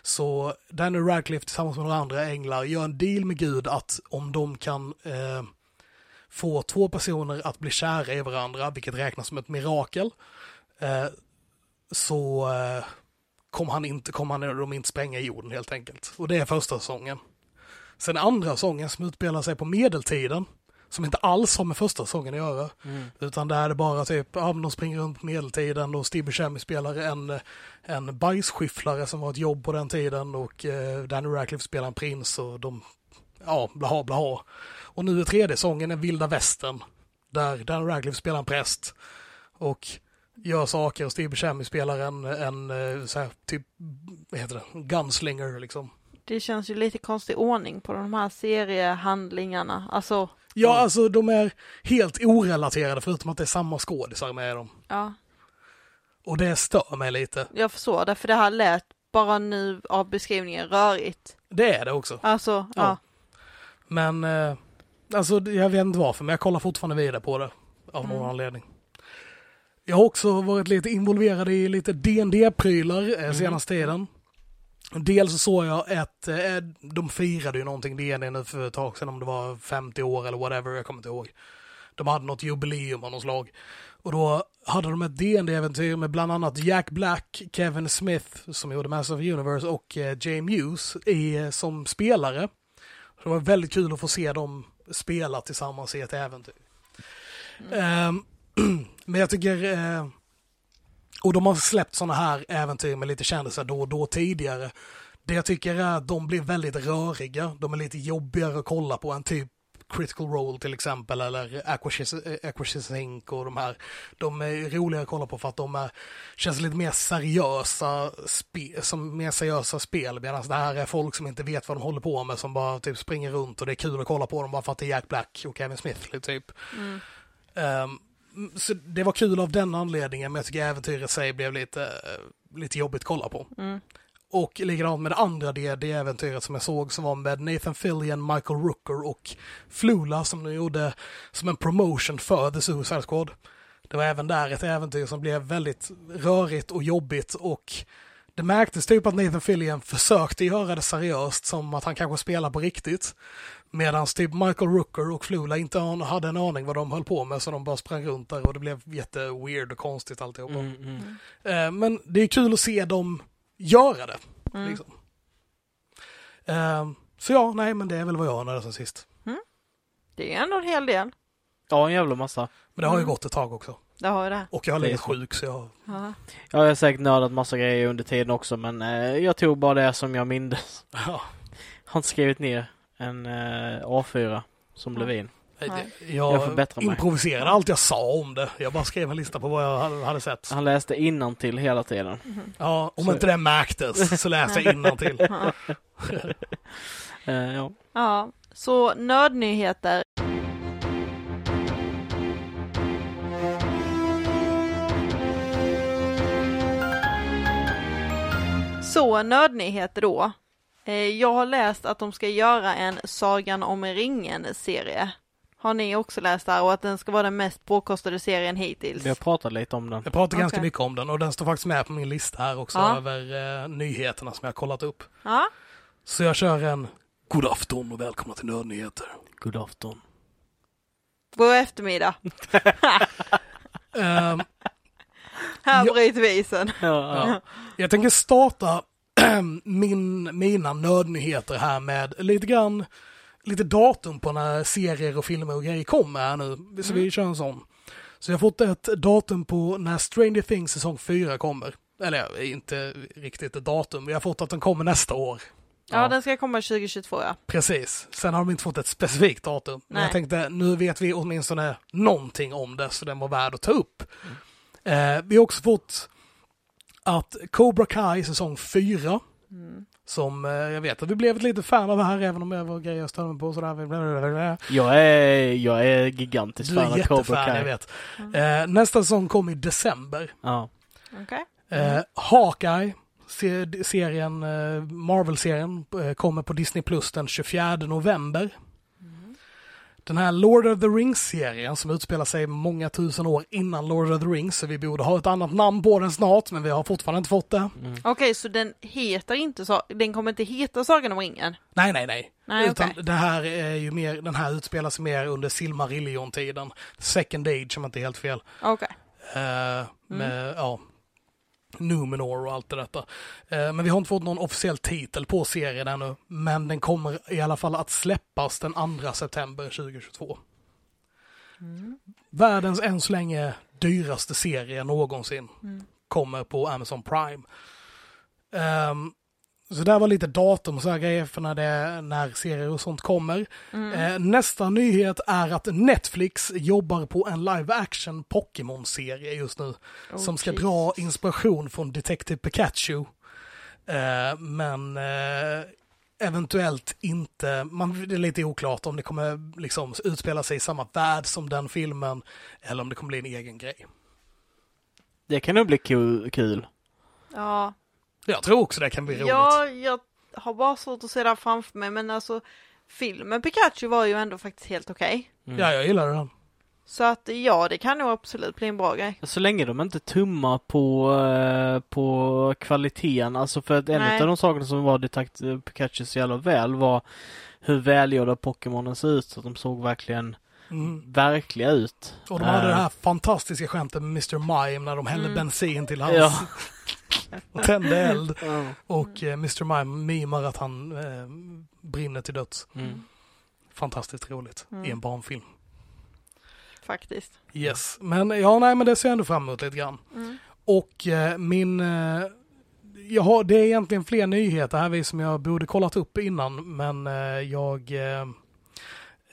Så Daniel Radcliffe tillsammans med några andra änglar gör en deal med Gud att om de kan eh, få två personer att bli kära i varandra, vilket räknas som ett mirakel, eh, så eh, kommer han inte, kommer han, de inte spränga jorden helt enkelt. Och det är första säsongen. Sen andra säsongen som utspelar sig på medeltiden, som inte alls har med första säsongen att göra, utan där är det bara typ, ja, men de springer runt på medeltiden och Steve Buscemi spelar en, en bajsskyfflare som var ett jobb på den tiden och eh, Danny Radcliffe spelar en prins och de, ja, blaha blaha. Och nu är tredje säsongen en vilda västern där Danny Radcliffe spelar en präst och gör saker och Steve Buscemi spelar en, en eh, så här, typ, vad heter det, gunslinger liksom. Det känns ju lite konstig ordning på de här seriehandlingarna. Alltså, Ja, Ja. alltså de är helt orelaterade förutom att det är samma skådisar med dem. ja, Och det stör mig lite. jag förstår det, för det här lät bara nu av beskrivningen rörigt. Det är det också. Alltså, ja. Ja. Men, eh, alltså jag vet inte varför, men jag kollar fortfarande vidare på det. Av någon Mm. anledning. Jag har också varit lite involverad i lite dd prylar eh, senaste tiden. Dels så såg jag att eh, de firade ju någonting D&D nu för ett tag sedan, om det var 50 år eller whatever, jag kommer inte ihåg. De hade något jubileum av något slag. Och då hade de ett dd äventyr med bland annat Jack Black, Kevin Smith som gjorde Master of the Universe och eh, Jay Muse i, eh, som spelare. Så det var väldigt kul att få se dem spela tillsammans i ett äventyr. Ehm, men jag tycker, eh, och de har släppt sådana här äventyr med lite kändisar då och då tidigare. Det jag tycker är att de blir väldigt röriga, de är lite jobbigare att kolla på än typ Critical Role till exempel eller Aquashis Aquashis Inc och de här. De är roligare att kolla på för att de är, känns lite mer seriösa, spe, som mer seriösa spel medan det här är folk som inte vet vad de håller på med som bara typ springer runt och det är kul att kolla på dem bara för att det är Jack Black och Kevin Smith typ. Mm. Ehm, så det var kul av den anledningen men jag tycker äventyret i sig blev lite, eh, lite jobbigt att kolla på. Mm. Och likadant med det andra det, det äventyret som jag såg som var med Nathan Fillion, Michael Rooker och Flula som nu gjorde som en promotion för The Suicide Squad. Det var även där ett äventyr som blev väldigt rörigt och jobbigt och det märktes typ att Nathan Fillion försökte göra det seriöst som att han kanske spelar på riktigt. Medan typ Michael Rooker och Flula inte hade en aning vad de höll på med så de bara sprang runt där och det blev jätte weird och konstigt alltihopa. Mm, mm. Eh, men det är kul att se dem göra det. Mm. Liksom. Eh, så ja, nej men det är väl vad jag har sen sist. Det är ändå en hel del. Ja, en jävla massa. Men det har ju Mm. gått ett tag också. Det har ju det. Och jag har så. sjuk så jag... Ja. Jag har säkert nördat massa grejer under tiden också, men eh, jag tog bara det som jag mindes. Ja, Har inte skrivit ner en eh, A4 som Ja. Levin. Nej. jag, Jag förbättrar mig. improviserade allt jag sa om det. Jag bara skrev en lista på vad jag hade, sett. Han läste till hela tiden. Mhm. Ja, om Så- inte det märktes så läste jag till. Ja. Eh, ja. ja, så nördnyheter. Så nördnyheter då. Eh, Jag har läst att de ska göra en Sagan om ringen-serie. Har ni också läst det här och att den ska vara den mest påkostade serien hittills? Vi har pratat lite om den. Jag pratar ganska Okej. mycket om den och den står faktiskt med på min lista här också Ja. över eh, nyheterna som jag har kollat upp. Ja, Så jag kör en God afton och välkomna till Nördnyheter. God afton. god eftermiddag. Ehm, Här bryter vi isen. Ja, ja. Jag tänker starta min, mina nördnyheter här med lite grann lite datum på när serier och filmer och grejer kommer här nu. Så vi kör en sån. Så jag har fått ett datum på när Stranger Things säsong 4 kommer. Eller inte riktigt ett datum, vi har fått att den kommer nästa år. Ja, Ja. den ska komma 2022 ja. Precis. Sen har de inte fått ett specifikt datum. Men Nej. jag tänkte, nu vet vi åtminstone någonting om det, så den var värd att ta upp. Eh, vi har också fått att Cobra Kai säsong 4, Mm. som eh, jag vet att vi blev ett litet fan av här, även om jag var grejer jag störde mig på sådär. Blablabla. Jag är, jag är gigantisk Du fan är av Cobra jättefan, jag Kai. vet. Eh, nästa säsong kommer i december. Ja. Okej. Eh, Hawkeye, se- serien, Marvel-serien, kommer på Disney Plus den 24 november. Den här Lord of the Rings-serien som utspelar sig många tusen år innan Lord of the Rings, så vi borde ha ett annat namn på den snart, men vi har fortfarande inte fått det. Okej, så den heter inte så, den kommer inte heta Sagan om ringen? Nej, nej, nej. Nej, Utan okej. det här är ju mer, den här utspelar sig mer under Silmarillion-tiden. Second Age, om jag inte är helt fel. Okej. Eh, med, ja, Numenor och allt det detta. Eh, men vi har inte fått någon officiell titel på serien ännu. Men den kommer i alla fall att släppas den 2 september 2022. Världens än så länge dyraste serie någonsin kommer på Amazon Prime. Ehm, så där var lite datum och så här grejer för när, det, när serier och sånt kommer. Eh, nästa nyhet är att Netflix jobbar på en live action Pokémon-serie just nu. Oh, som ska Jesus. dra inspiration från Detective Pikachu. Eh, men eh, eventuellt inte, man, det är lite oklart om det kommer liksom utspela sig i samma värld som den filmen eller om det kommer bli en egen grej. Det kan nog bli kul. kul. Ja, Jag tror också det kan bli roligt. ja, jag har bara svårt att se det här framför mig, men alltså filmen Pikachu var ju ändå faktiskt helt okej. Mm. Ja, jag gillar den. Så att ja, det kan nog absolut bli en bra grej. Så länge de inte tummar på, eh, på kvaliteten, alltså för att en Nej. av de sakerna som var Detective Pikachu så jävla väl var hur välgjorda Pokémonen ser ut, så att de såg verkligen Mm. verkliga ut. Och de hade Eh, det här fantastiska skämtet med Mr. Mime när de hällde Mm. bensin till hans Ja. och tände eld. Ja. Och eh, Mr. Mime mimar att han eh, brinner till döds. Mm. Fantastiskt roligt Mm. i en barnfilm. Faktiskt. Yes, men ja, nej, men det ser jag ändå fram emot lite grann. Mm. Och eh, min... Eh, jag har, det är egentligen fler nyheter här vi som jag borde kollat upp innan, men eh, jag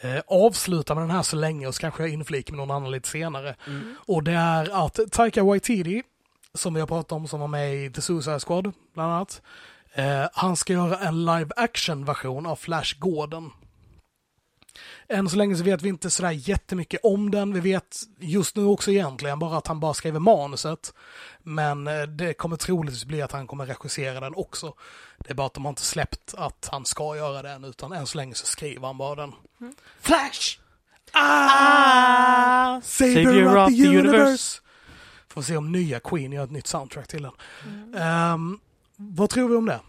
eh, avslutar med den här så länge och så kanske jag inflikar med någon annan lite senare. Mm. Och det är att Taika Waititi, som vi har pratat om, som var med i The Suicide Squad, bland annat, eh, han ska göra en live action version av Flash Gordon. Än så länge så vet vi inte sådär jättemycket om den. Vi vet just nu också egentligen bara att han bara skriver manuset. Men eh, det kommer troligtvis bli att han kommer regissera den också. Det är bara att de har inte släppt att han ska göra det än, utan än så länge så skriver han bara den. Flash! Ah! Savior, of, the, universe! Får se om nya Queen gör ett nytt soundtrack till den. Ehm, vad tror vi om det?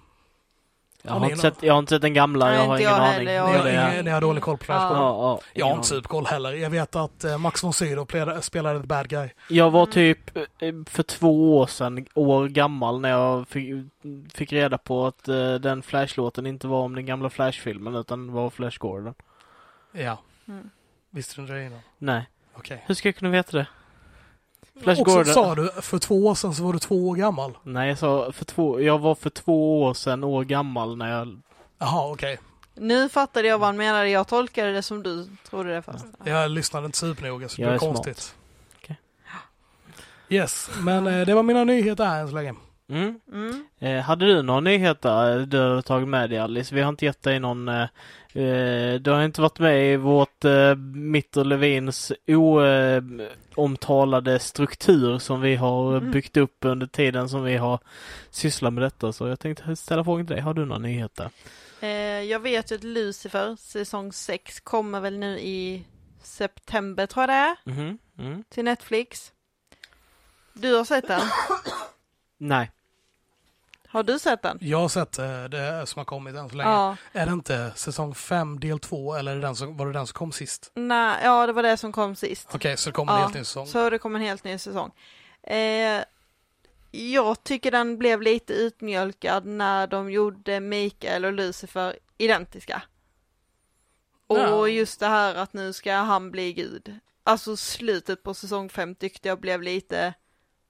Jag, Har ni inte sett, jag har inte sett den gamla, Nej, jag har ingen jag aning. heller, jag Ni har ingen- ni har dålig koll på Flash Ja. Ja, ja, Jag har inte superkoll heller. Jag vet att eh, Max von Sydow spelade, ett bad guy. Jag var typ eh, för två år sedan, år gammal, när jag fick, fick reda på att eh, den Flash-låten inte var om den gamla Flash-filmen utan var Flash Gordon. Ja. Mm. Visste du inte det innan? Nej, Okej. hur ska jag kunna veta det? Flash Och så Gordon. sa du, för två år sedan så var du två år gammal. Nej, jag sa för två, jag var för två år sedan år gammal när jag... Jaha, okej. Nu fattade jag vad han menade, jag tolkade det som du trodde det först. Jag lyssnade inte supernoga så det Jag blev är smart. konstigt. Okej. Yes, men eh, det var mina nyheter här än så länge. Mm. Mm. Eh, hade du några nyheter du har tagit med dig Alice? Vi har inte gett dig någon... Eh, du har inte varit med i vårt eh, mitt och Levins oomtalade struktur som vi har Mm. byggt upp under tiden som vi har sysslat med detta. Så jag tänkte ställa frågan till dig. Har du några nyheter? Eh, jag vet ju att Lucifer, säsong 6, kommer väl nu i september tror jag det är, Mhm. Mm. till Netflix. Du har sett den? Nej. Har du sett den? Jag har sett eh, det som har kommit än så länge. Ja. Är det inte säsong 5 del 2 eller är det den som, var det den som kom sist? Nej, ja, det var det som kom sist. Okej, så det kommer en Ja, helt ny säsong. Så det kommer en helt ny säsong. Eh, jag tycker den blev lite utmjölkad när de gjorde Mikael och Lucifer identiska. Ja. Och just det här att nu ska han bli gud. Alltså slutet på säsong 5 tyckte jag blev lite,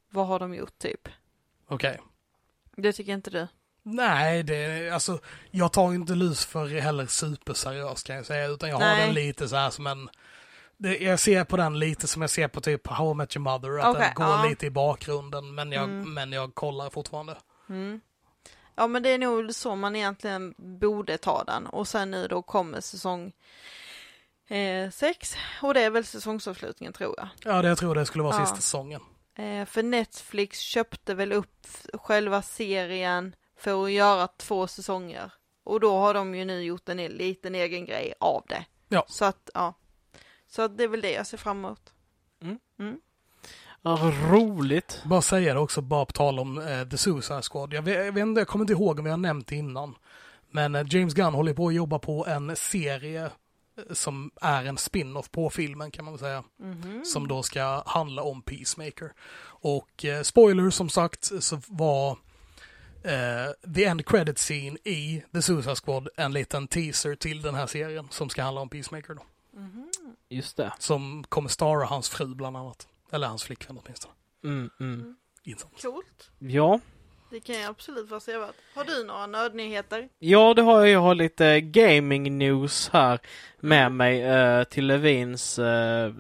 vad har de gjort typ? Okej. Det tycker inte du? Nej, det, alltså, jag tar inte Lucifer heller superseriöst kan jag säga, utan jag har Nej. den lite så här som en... Det, jag ser på den lite som jag ser på typ How I Met Your Mother, att Okej, den går ja. lite i bakgrunden, men jag, Mm. men jag kollar fortfarande. Mm. Ja men det är nog så man egentligen borde ta den och sen nu då kommer säsong eh, sex och det är väl säsongsavslutningen tror jag. Ja, det, jag tror det skulle vara Ja. sista säsongen. Eh, för Netflix köpte väl upp själva serien för att göra två säsonger och då har de ju nu gjort en liten egen grej av det. Ja. Så att ja, så att det är väl det jag ser fram emot. Ja, roligt. Bara säga det också, bara på tal om eh, The Suicide Squad. Jag, vet, jag, vet jag kommer inte ihåg om jag har nämnt det innan. Men eh, James Gunn håller på att jobba på en serie som är en spin-off på filmen kan man säga. Mhm. Som då ska handla om Peacemaker. Och eh, spoiler som sagt så var eh, the end credit scene i The Suicide Squad en liten teaser till den här serien som ska handla om Peacemaker då. Mhm. Just det. Som kommer stara hans fru bland annat. Eller hans flickvän åtminstone. Mm, mm. Intressant. Coolt. Ja. Det kan jag absolut vara sevärt. Har du några nödnyheter? Ja, det har jag. Jag har lite gaming news här med mig eh, till Levins eh,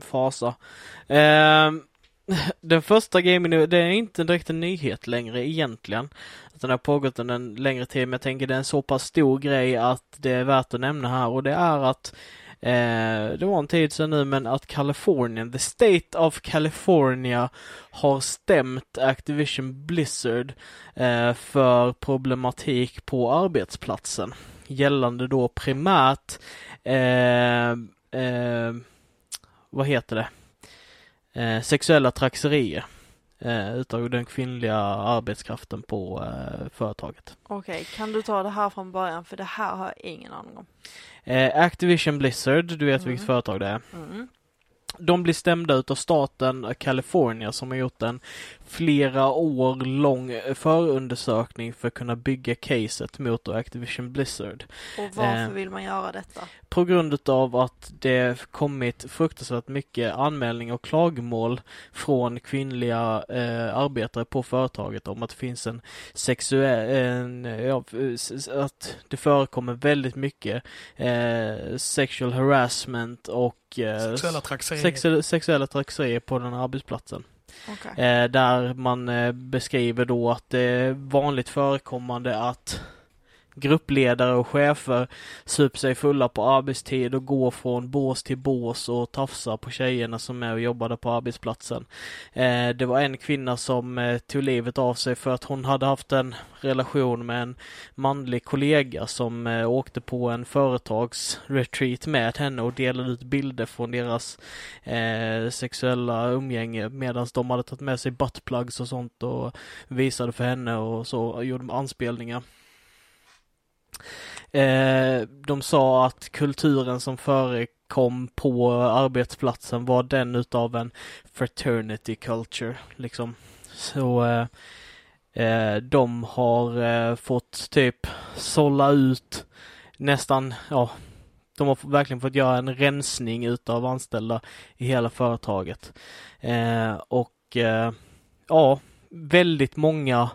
fasa. Eh, den första gaming news, det är inte direkt en nyhet längre egentligen. Utan det har pågått under en längre tid, men jag tänker det är en så pass stor grej att det är värt att nämna här och det är att Eh, det var en tid sedan nu men att Kalifornien, the state of California har stämt Activision Blizzard eh, för problematik på arbetsplatsen gällande då primärt eh, eh, vad heter det? Eh, sexuella trakasserier eh, utav den kvinnliga arbetskraften på eh, företaget. Okej, kan du ta det här från början för det här har jag ingen aning om. Eh, Activision Blizzard, du vet Mm. vilket företag det är. Mm. De blir stämda utav staten California som har gjort en flera år lång förundersökning för att kunna bygga caset mot Activision Blizzard. Och varför Eh. vill man göra detta? På grund utav att det kommit fruktansvärt mycket anmälningar och klagomål från kvinnliga eh, arbetare på företaget om att det finns en sexuell, en, ja, att det förekommer väldigt mycket eh, sexual harassment och eh, Sexuella trakasserier. sexuella, sexuella trakasserier på den här arbetsplatsen. Okay. Eh, där man eh, beskriver då att det är vanligt förekommande att gruppledare och chefer super sig fulla på arbetstid och går från bås till bås och tafsar på tjejerna som är och jobbade på arbetsplatsen. Eh, det var en kvinna som eh, tog livet av sig för att hon hade haft en relation med en manlig kollega som eh, åkte på en företagsretreat med henne och delade ut bilder från deras eh, sexuella umgänge medan de hade tagit med sig buttplugs och sånt och visade för henne och så och gjorde anspelningar. Eh, de sa att kulturen som förekom på arbetsplatsen var den utav en fraternity culture liksom. Så eh, eh, de har eh, fått typ sålla ut nästan, ja, de har verkligen fått göra en rensning utav anställda i hela företaget. Eh, och eh, ja, väldigt många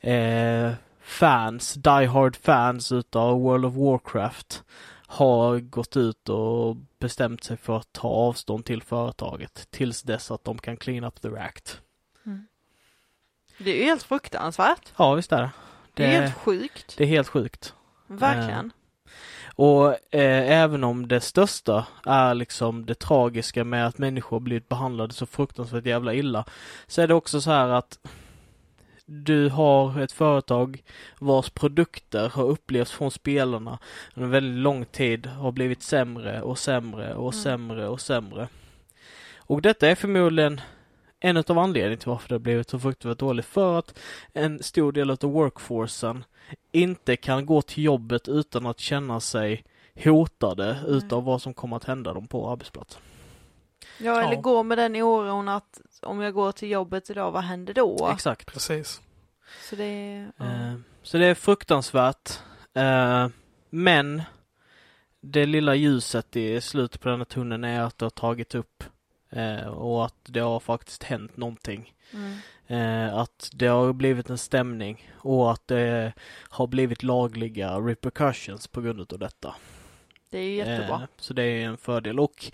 eh, fans, die hard fans utav World of Warcraft har gått ut och bestämt sig för att ta avstånd till företaget tills dess att de kan clean up the act. Det är ju helt fruktansvärt. Ja, visst är det. Det är helt sjukt. det är helt sjukt. Verkligen. Och eh, även om det största är liksom det tragiska med att människor blivit behandlade så fruktansvärt jävla illa så är det också så här att du har ett företag vars produkter har upplevts från spelarna under en väldigt lång tid har blivit sämre och sämre och Mm. sämre och sämre. Och detta är förmodligen en av anledningarna till varför det har blivit så fruktansvärt dåligt. För att en stor del av workforcen inte kan gå till jobbet utan att känna sig hotade utav vad som kommer att hända dem på arbetsplatsen. Ja, eller Ja. gå med den i oron att om jag går till jobbet idag, vad händer då? Exakt. Precis. Så det är... ja. Eh, så det är fruktansvärt. Eh, men det lilla ljuset i slutet på den här tunneln är att det har tagit upp eh, och att det har faktiskt hänt någonting. Mm. Att det har blivit en stämning och att det har blivit lagliga repercussions på grund av detta. Det är ju jättebra. Så det är en fördel och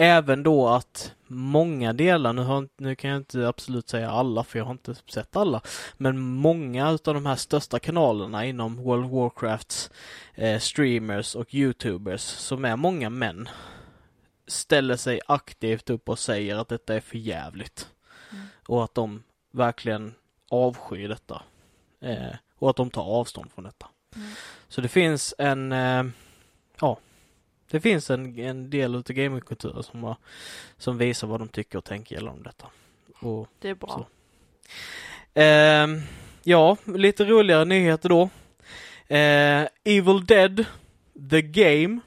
även då att många delar, nu, har, nu kan jag inte absolut säga alla för jag har inte sett alla, men många utav de här största kanalerna inom World of Warcrafts eh, streamers och youtubers som är många män ställer sig aktivt upp och säger att detta är för jävligt. Mm. Och att de verkligen avskyr detta. Eh, och att de tar avstånd från detta. Mm. Så det finns en, eh, ja, det finns en, en del utav gamingkulturen som, har- som visar vad de tycker och tänker gällande detta. Och, Det är bra. Så. ehm, ja, lite roligare nyheter då. Eh, Evil Dead, The Game,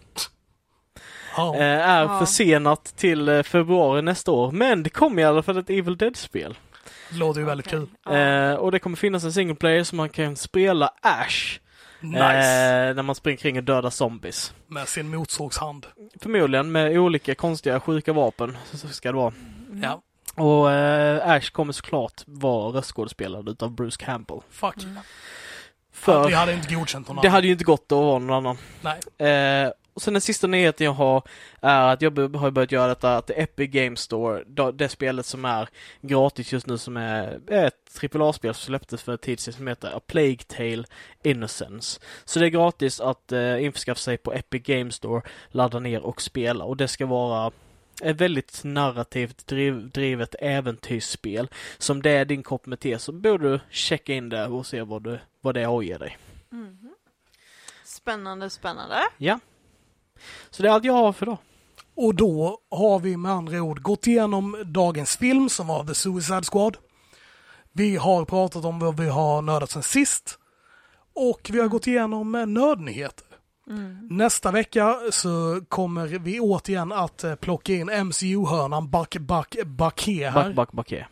Ja. eh, är Ja. försenat till eh, februari nästa år. Men det kommer i alla fall ett Evil Dead-spel. Låter ju väldigt Okej. kul. Eh, och det kommer finnas en single player som man kan spela Ash. Nice. Eh, när man springer kring och dödar zombies. Med sin motorsågshand. Förmodligen med olika konstiga sjuka vapen. Så ska det vara. Mm. Ja, Och eh, Ash kommer såklart vara röstskådespelad utav Bruce Campbell. fuck. Mm. För Vi hade inte godkänt honom. det hade ju inte gått att vara någon annan. Nej. Eh, och sen den sista nyheten jag har är att jag har börjat göra detta att Epic Game Store, det spelet som är gratis just nu som är ett AAA-spel som släpptes för en tid sedan som heter A Plague Tale Innocence. Så det är gratis att eh, införskaffa sig på Epic Game Store, ladda ner och spela och det ska vara ett väldigt narrativt driv, drivet äventyrsspel. Som det är din kopp med te så borde du checka in det och se vad, du, vad det har att ge dig. Mhm. Spännande, spännande. Så det är allt jag har för idag. Och då har vi med andra ord gått igenom dagens film som var The Suicide Squad. Vi har pratat om vad vi har nördat sen sist. Och vi har gått igenom nördnyheter. Mm. Nästa vecka så kommer vi återigen att eh, plocka in MCU-hörnan Back Back Backé här. Back, back, backe.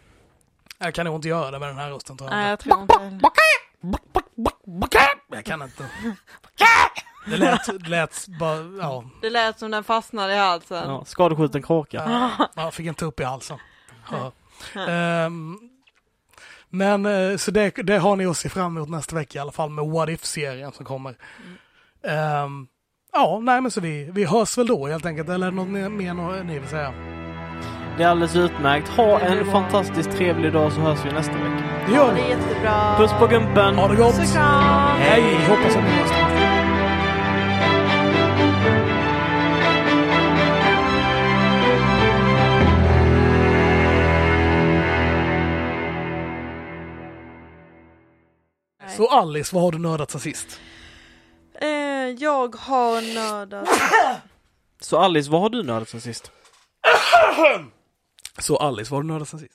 Jag kan nog inte göra det med den här rösten tror jag. Nej, jag tror inte heller. Back, back, back, Backé! Jag kan inte. Det lät, det lät bara, ja. Det lät som den fastnade i halsen. Ja, skadeskjuten kråka. Ja, jag fick en tupp i halsen. Ja. Ehm, men eh, så det, det har ni att se fram emot nästa vecka i alla fall med What If-serien som kommer. Ehm, ja, nej men så vi, vi hörs väl då helt enkelt. Eller något mer ni vill säga? Det är alldeles utmärkt. Ha en fantastiskt trevlig dag så hörs vi nästa vecka. Det gör vi. Puss på gumpen! Ha det gott! Hej! Hoppas att ni hörs. Nej. Så Alice, vad har du nördat sen sist? Eh, jag har nördat... Så Alice, vad har du nördat sen sist? Så Alice, vad har du nördat sen sist?